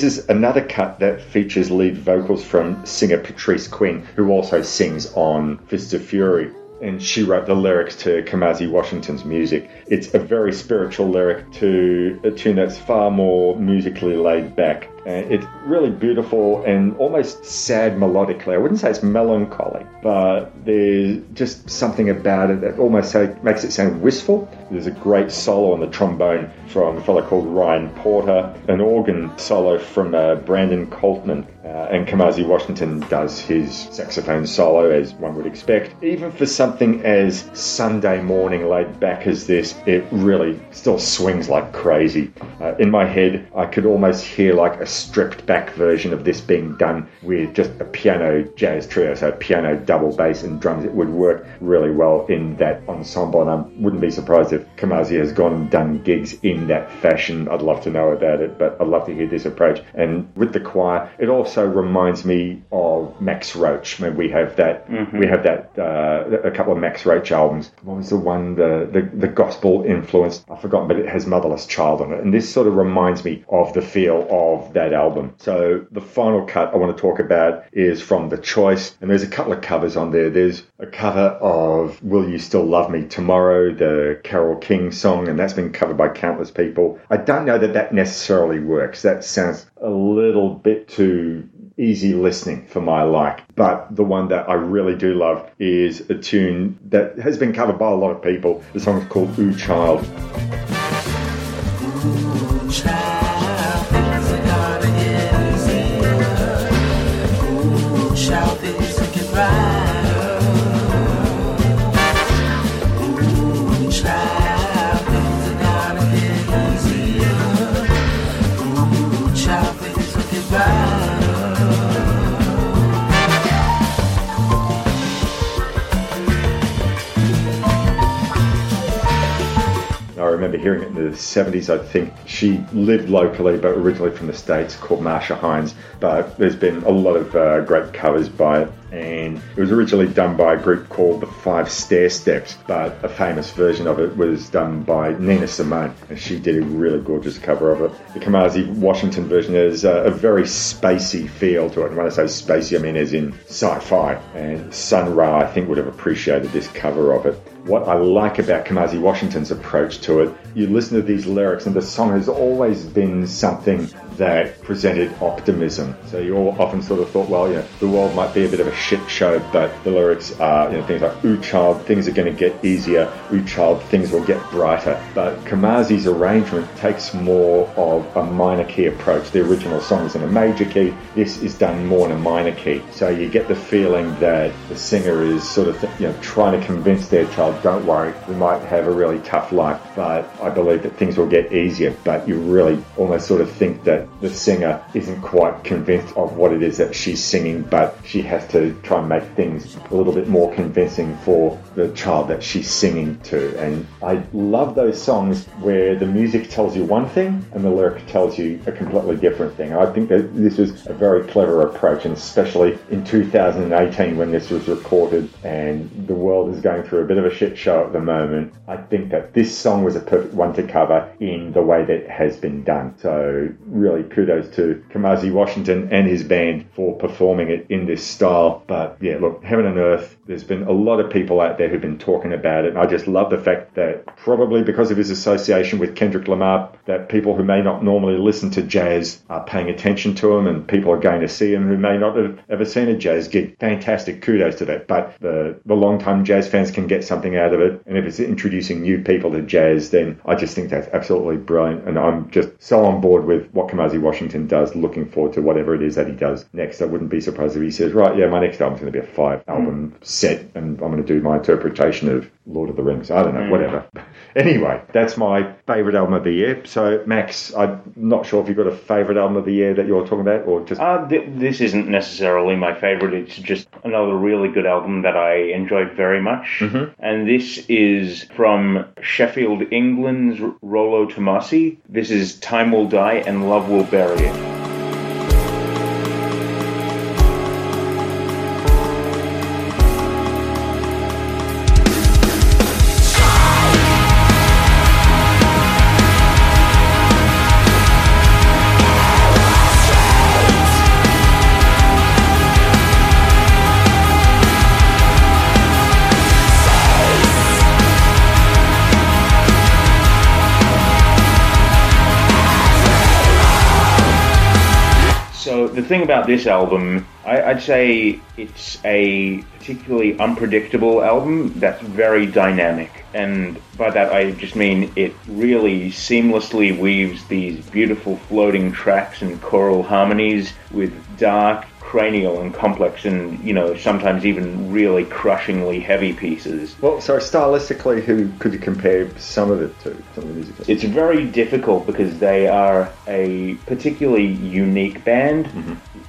This is another cut that features lead vocals from singer Patrice Quinn, who also sings on Fist of Fury. and she wrote the lyrics to Kamasi Washington's music. It's a very spiritual lyric to a tune that's far more musically laid back. And it's really beautiful and almost sad melodically. I wouldn't say it's melancholy, but there's just something about it that almost makes it sound wistful. There's a great solo on the trombone from a fellow called Ryan Porter, an organ solo from uh, Brandon Coleman, uh, and Kamasi Washington does his saxophone solo as one would expect. Even for something as Sunday morning laid back as this, it really still swings like crazy. Uh, in my head, I could almost hear like a stripped back version of this being done with just a piano jazz trio, so piano, double bass, and drums. It would work really well in that ensemble, and I wouldn't be surprised if Kamasi has gone and done gigs in that fashion. I'd love to know about it, but I'd love to hear this approach. And with the choir, it also reminds me of Max Roach. I mean, we have that, we have that, uh, a couple of Max Roach albums. What was the one, the, the, the gospel influenced? I've forgotten, but it has Motherless Child on it. And this sort of reminds me of the feel of that album. So the final cut I want to talk about is from The Choice, and there's a couple of covers on there. There's a cover of Will You Still Love Me Tomorrow, the Carole King song, and that's been covered by countless people. I don't know that that necessarily works. That sounds a little bit too easy listening for my like. But the one that I really do love is a tune that has been covered by a lot of people. The song is called Ooh Child. Child, remember hearing it in the 70s, I think. She lived locally, but originally from the States, called Marcia Hines. But there's been a lot of uh, great covers by it. And it was originally done by a group called the Five Stairsteps, but a famous version of it was done by Nina Simone, and she did a really gorgeous cover of it. The Kamasi Washington version has uh, a very spacey feel to it. And when I say spacey, I mean as in sci-fi. And Sun Ra, I think, would have appreciated this cover of it. What I like about Kamasi Washington's approach to it, you listen to these lyrics, and the song has always been something that presented optimism. So you all often sort of thought, well, you know, the world might be a bit of a shit show, but the lyrics are, you know, things like, ooh child, things are going to get easier, ooh child, things will get brighter. But Kamasi's arrangement takes more of a minor key approach. The original song is in a major key, this is done more in a minor key. So you get the feeling that the singer is sort of, you know, trying to convince their child, don't worry, we might have a really tough life, but I believe that things will get easier. But you really almost sort of think that the singer isn't quite convinced of what it is that she's singing, but she has to try and make things a little bit more convincing for the child that she's singing to. And I love those songs where the music tells you one thing and the lyric tells you a completely different thing. I think that this was a very clever approach, and especially in 2018 when this was recorded and the world is going through a bit of a shit show at the moment, I think that this song was a perfect one to cover in the way that it has been done. So really kudos to Kamasi Washington and his band for performing it in this style. But yeah, look, heaven and earth, there's been a lot of people out there who've been talking about it. And I just love the fact that probably because of his association with Kendrick Lamar, that people who may not normally listen to jazz are paying attention to him and people are going to see him who may not have ever seen a jazz gig. Fantastic. Kudos to that. But the, the long-time jazz fans can get something out of it. And if it's introducing new people to jazz, then I just think that's absolutely brilliant. And I'm just so on board with what Kamasi Washington does, looking forward to whatever it is that he does next. I wouldn't be surprised if he says, right, yeah, my next album's going to be a five album mm. set and I'm going to do my interpretation of Lord of the Rings. I don't know, whatever. Anyway, that's my favourite album of the year. So, Max, I'm not sure if you've got a favourite album of the year that you're talking about or just. Uh, th- this isn't necessarily my favorite. It's just another really good album that I enjoyed very much. And this is from Sheffield, England's Rollo Tomasi. This is Time Will Die and Love Will Bury It. Thing about this album, I, I'd say it's a particularly unpredictable album that's very dynamic. And by that, I just mean it really seamlessly weaves these beautiful floating tracks and choral harmonies with dark, cranial, and complex, and, you know, sometimes even really crushingly heavy pieces. Well, so stylistically, who could you compare some of it to? Some of the music. It's very difficult because they are a particularly unique band.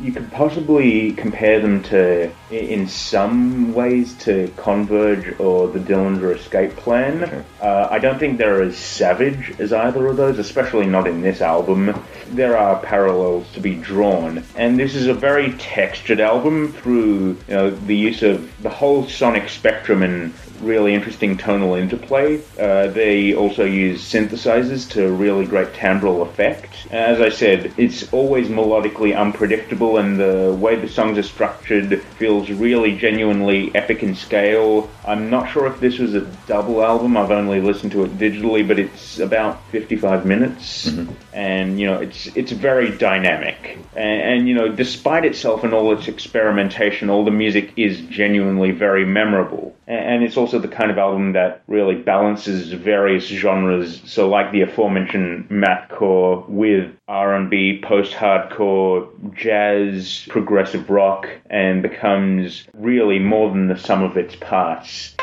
You could possibly compare them to, in some ways, to Converge or the Dillinger Escape Plan. Okay. Uh, I don't think they're as savage as either of those, especially not in this album. There are parallels to be drawn, and this is a very textured album through you know the use of the whole sonic spectrum and really interesting tonal interplay. Uh, they also use synthesizers to really great timbral effect. As I said, it's always melodically unpredictable, and the way the songs are structured feels really genuinely epic in scale. I'm not sure if this was a double album. I've only listened to it digitally, but it's about 55 minutes, and you know it's it's very dynamic. And, and you know, despite itself and all its experimentation, all the music is genuinely very memorable. A- And it's also the kind of album that really balances various genres. So, like the aforementioned mathcore with R&B, post-hardcore, jazz, progressive rock, and becomes really more than the sum of its parts.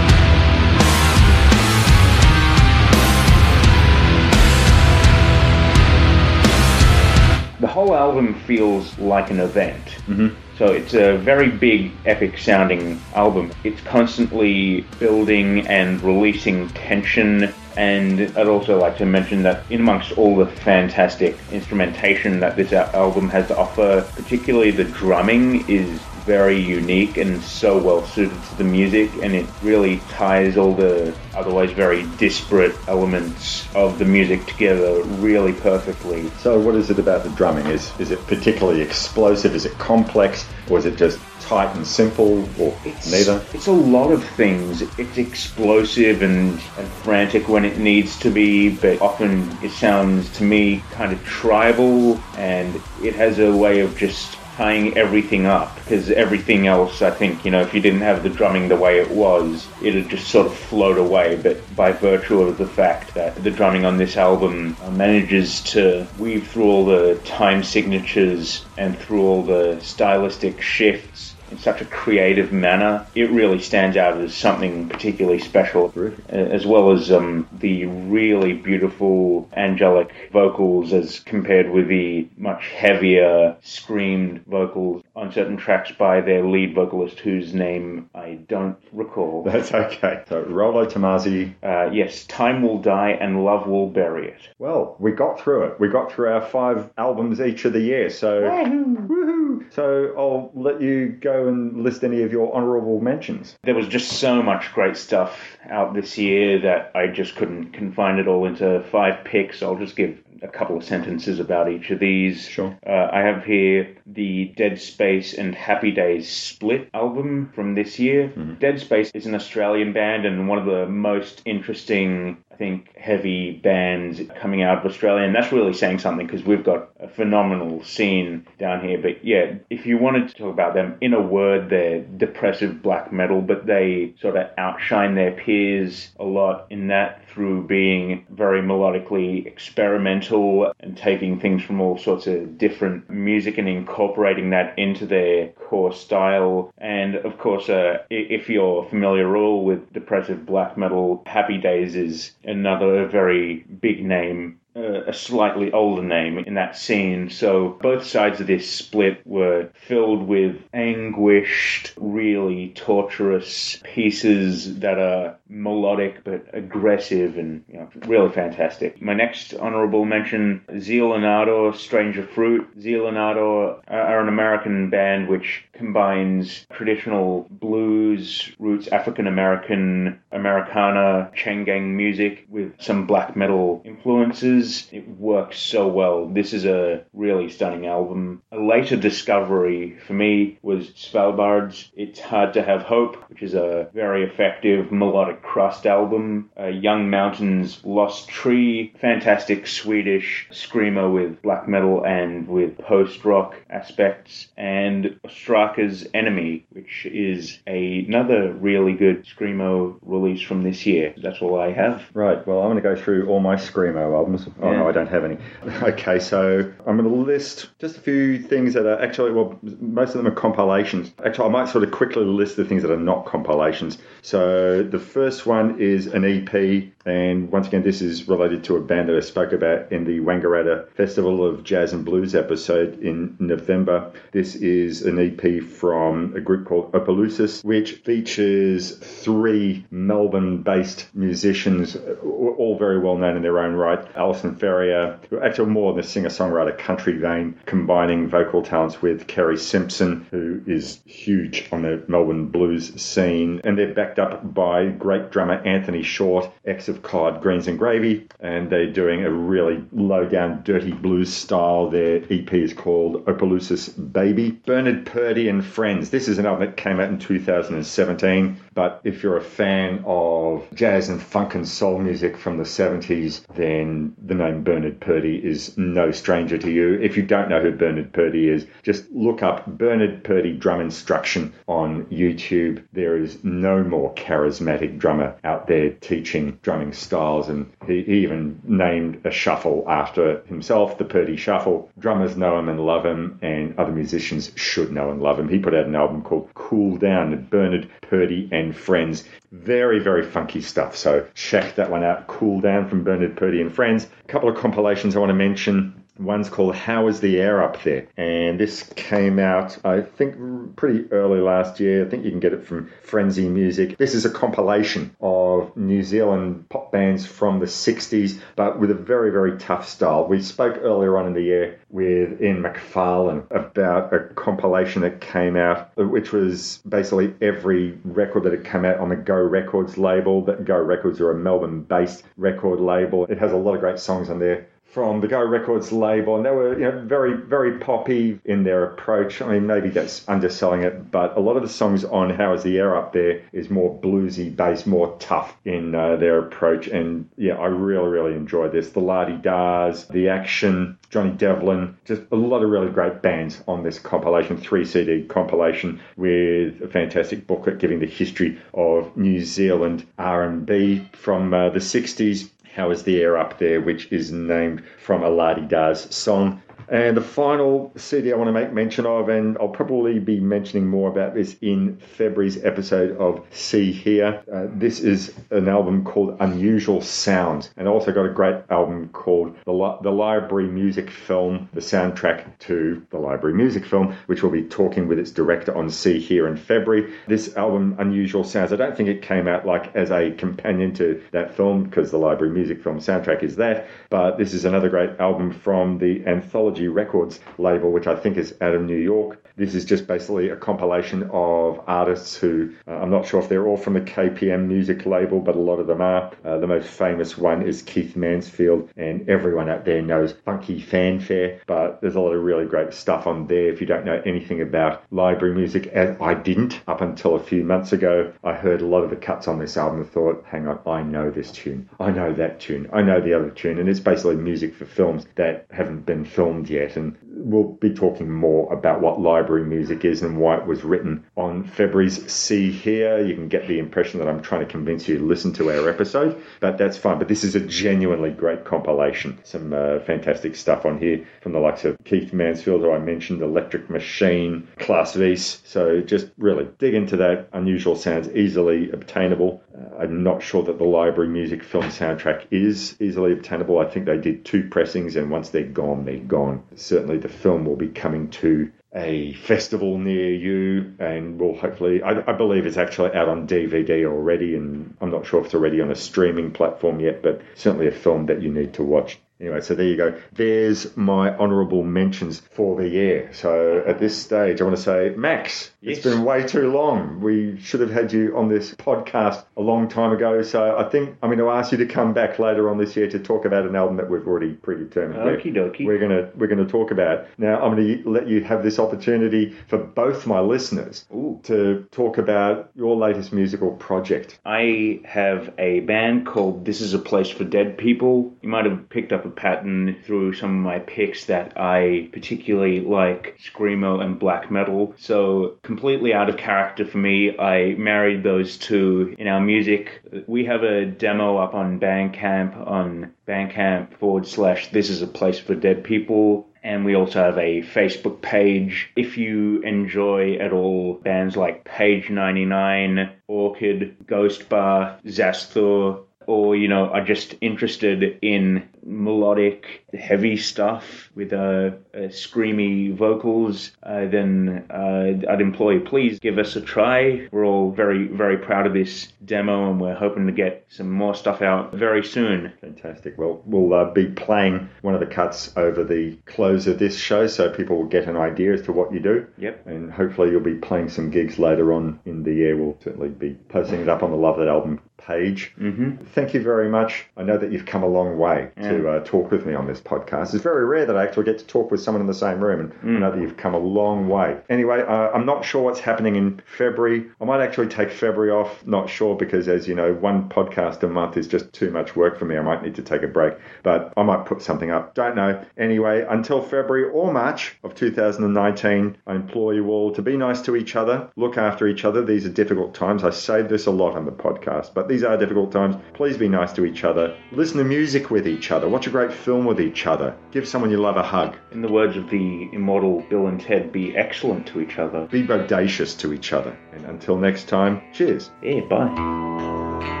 Like an event. Mm-hmm. So it's a very big, epic sounding album. It's constantly building and releasing tension. And I'd also like to mention that in amongst all the fantastic instrumentation that this album has to offer, particularly the drumming is very unique and so well suited to the music, and it really ties all the otherwise very disparate elements of the music together really perfectly. So, what is it about the drumming? Is is it particularly explosive? Is it complex, or is it just tight and simple, or neither? It's a lot of things. It's explosive and, and frantic when it needs to be, but often it sounds to me kind of tribal, and it has a way of just tying everything up because everything else, I think, you know, if you didn't have the drumming the way it was, it'd just sort of float away. But by virtue of the fact that the drumming on this album manages to weave through all the time signatures and through all the stylistic shifts in such a creative manner, it really stands out as something particularly special, as well as um, the really beautiful angelic vocals as compared with the much heavier screamed vocals on certain tracks by their lead vocalist, whose name I don't recall. That's okay. So, Rollo Tomasi. Uh, yes, Time Will Die and Love Will Bury It. Well, we got through it. We got through our five albums each of the year. So, woohoo! So, I'll let you go and list any of your honourable mentions. There was just so much great stuff out this year that I just couldn't confine it all into five picks. I'll just give a couple of sentences about each of these. Sure. Uh, I have here the Dead Space and Happy Days split album from this year. Dead Space is an Australian band and one of the most interesting, think, heavy bands coming out of Australia. And that's really saying something because we've got a phenomenal scene down here. But yeah, if you wanted to talk about them, in a word, they're depressive black metal, but they sort of outshine their peers a lot in that through being very melodically experimental and taking things from all sorts of different music and incorporating that into their core style. And of course, uh, if you're familiar at all with depressive black metal, Happy Days is another very big name a slightly older name in that scene. So both sides of this split were filled with anguished, really torturous pieces that are melodic but aggressive and you know, really fantastic. My next honorable mention, Zeal & Ardor, Stranger Fruit. Zeal & Ardor are an American band which combines traditional blues roots, African American, Americana, chain gang music with some black metal influences. It works so well. This is a really stunning album. A later discovery for me was Svalbard's It's Hard to Have Hope, which is a very effective melodic crust album. Uh, Young Mountains Lost Tree, fantastic Swedish screamer with black metal and with post rock aspects. And Ostraca's Enemy, which is another really good screamo release from this year. That's all I have. Right, well, I'm going to go through all my Screamo albums. Oh, Yeah. no, I don't have any. Okay, so I'm going to list just a few things that are actually, well, most of them are compilations. Actually, I might sort of quickly list the things that are not compilations. So the first one is an EP, and once again, this is related to a band that I spoke about in the Wangaratta Festival of Jazz and Blues episode in November. This is an EP from a group called Opelousas, which features three Melbourne based musicians, all very well known in their own right. Alison Ferrier, actually more a singer songwriter country vein, combining vocal talents with Kerry Simpson, who is huge on the Melbourne blues scene. And they're backed up by great drummer Anthony Short, ex of Collard Greens and Gravy. And they're doing a really low down, dirty blues style. Their EP is called Opelousas Baby. Bernard Purdie and Friends. This is an album that came out in 2017. But if you're a fan of jazz and funk and soul music from the 70s, then the name Bernard Purdie is no stranger to you. If you don't know who Bernard Purdie is, just look up Bernard Purdie drum instruction on YouTube. There is no more charismatic drummer out there teaching drumming styles, and he even named a shuffle after himself, the Purdie Shuffle. Drummers know him and love him, and other musicians should know and love him. He put out an album called Cool Down, Bernard Purdie and Friends. Very, very funky stuff. So check that one out. Cool Down from Bernard Purdie and Friends. A couple of compilations I want to mention. One's called How Is the Air Up There? And this came out, I think, pretty early last year. I think you can get it from Frenzy Music. This is a compilation of New Zealand pop bands from the 60s, but with a very, very tough style. We spoke earlier on in the year with Ian McFarlane about a compilation that came out, which was basically every record that had come out on the Go Records label. That Go Records are a Melbourne based record label. It has a lot of great songs on there from the Go Records label, and they were you know very very poppy in their approach. I mean, maybe that's underselling it, but a lot of the songs on How Is the Air Up There is more bluesy based, more tough in uh, their approach. And yeah, I really really enjoyed this. The La De Da's, the Action, Johnny Devlin, just a lot of really great bands on this compilation, three CD compilation with a fantastic booklet giving the history of New Zealand R&B from uh, the 60s how is the Air Up There, which is named from a La De Da's song. And the final CD I want to make mention of, and I'll probably be mentioning more about this in February's episode of See Here. Uh, this is an album called Unusual Sounds, and I also got a great album called the, Li- the Library Music Film, the soundtrack to the Library Music Film, which we'll be talking with its director on See Here in February. This album, Unusual Sounds, I don't think it came out like as a companion to that film because the Library Music Film soundtrack is that, but this is another great album from the Anthology Records label, which I think is out of New York. This is just basically a compilation of artists who uh, I'm not sure if they're all from the KPM music label, but a lot of them are. Uh, the most famous one is Keith Mansfield, and everyone out there knows Funky Fanfare, but there's a lot of really great stuff on there. If you don't know anything about library music, as I didn't up until a few months ago, I heard a lot of the cuts on this album and thought, hang on, I know this tune, I know that tune, I know the other tune, and it's basically music for films that haven't been filmed yet. And we'll be talking more about what library music is and why it was written on February's See Here. You can get the impression that I'm trying to convince you to listen to our episode, but that's fine. But this is a genuinely great compilation. Some uh, fantastic stuff on here from the likes of Keith Mansfield, who I mentioned, Electric Machine, Class Vs. So just really dig into that. Unusual sounds easily obtainable. Uh, I'm not sure that the library music film soundtrack is easily obtainable. I think they did two pressings, and once they're gone, they're gone. Certainly, the film will be coming to a festival near you, and we'll hopefully. I, I believe it's actually out on DVD already, and I'm not sure if it's already on a streaming platform yet, but certainly a film that you need to watch. Anyway, so there you go. There's my honourable mentions for the year. So at this stage, I want to say, Max, Yes. it's been way too long. We should have had you on this podcast a long time ago. So I think I'm going to ask you to come back later on this year to talk about an album that we've already predetermined. We're- Okie dokie. We're gonna we're gonna talk about now. I'm going to let you have this opportunity for both my listeners Ooh. to talk about your latest musical project. I have a band called This Is a Place for Dead People. You might have picked up a pattern through some of my picks that I particularly like screamo and black metal. So completely out of character for me, I married those two in our music. We have a demo up on Bandcamp on Bandcamp forward slash This Is a Place for Dead People. And we also have a Facebook page. If you enjoy at all bands like Page 99, Orchid, Ghost Bath, Zasthor, or you know are just interested in melodic, heavy stuff with uh, uh, screamy vocals, uh, then uh, I'd implore you please give us a try. We're all very very proud of this demo, and we're hoping to get some more stuff out very soon. Fantastic. Well, we'll uh, be playing one of the cuts over the close of this show, so people will get an idea as to what you do. Yep. And hopefully, you'll be playing some gigs later on in the year. We'll certainly be posting it up on the Love That Album page. Mm-hmm. Thank you very much. I know that you've come a long way to uh, talk with me on this podcast. It's very rare that I actually get to talk with someone in the same room, and I know that you've come a long way. Anyway, uh, I'm not sure what's happening in February. I might actually take February off. Not sure because, as you know, one podcast a month is just too much work for me. I might need to take a break, but I might put something up. Don't know. Anyway, until February or March of 2019, I implore you all to be nice to each other, look after each other. These are difficult times. I say this a lot on the podcast, but these are difficult times. Please be nice to each other. Listen to music with each other. Watch a great film with each other. Give someone you love a hug. In the words of the immortal Bill and Ted, be excellent to each other. Be bodacious to each other. And until next time, cheers. Yeah, bye.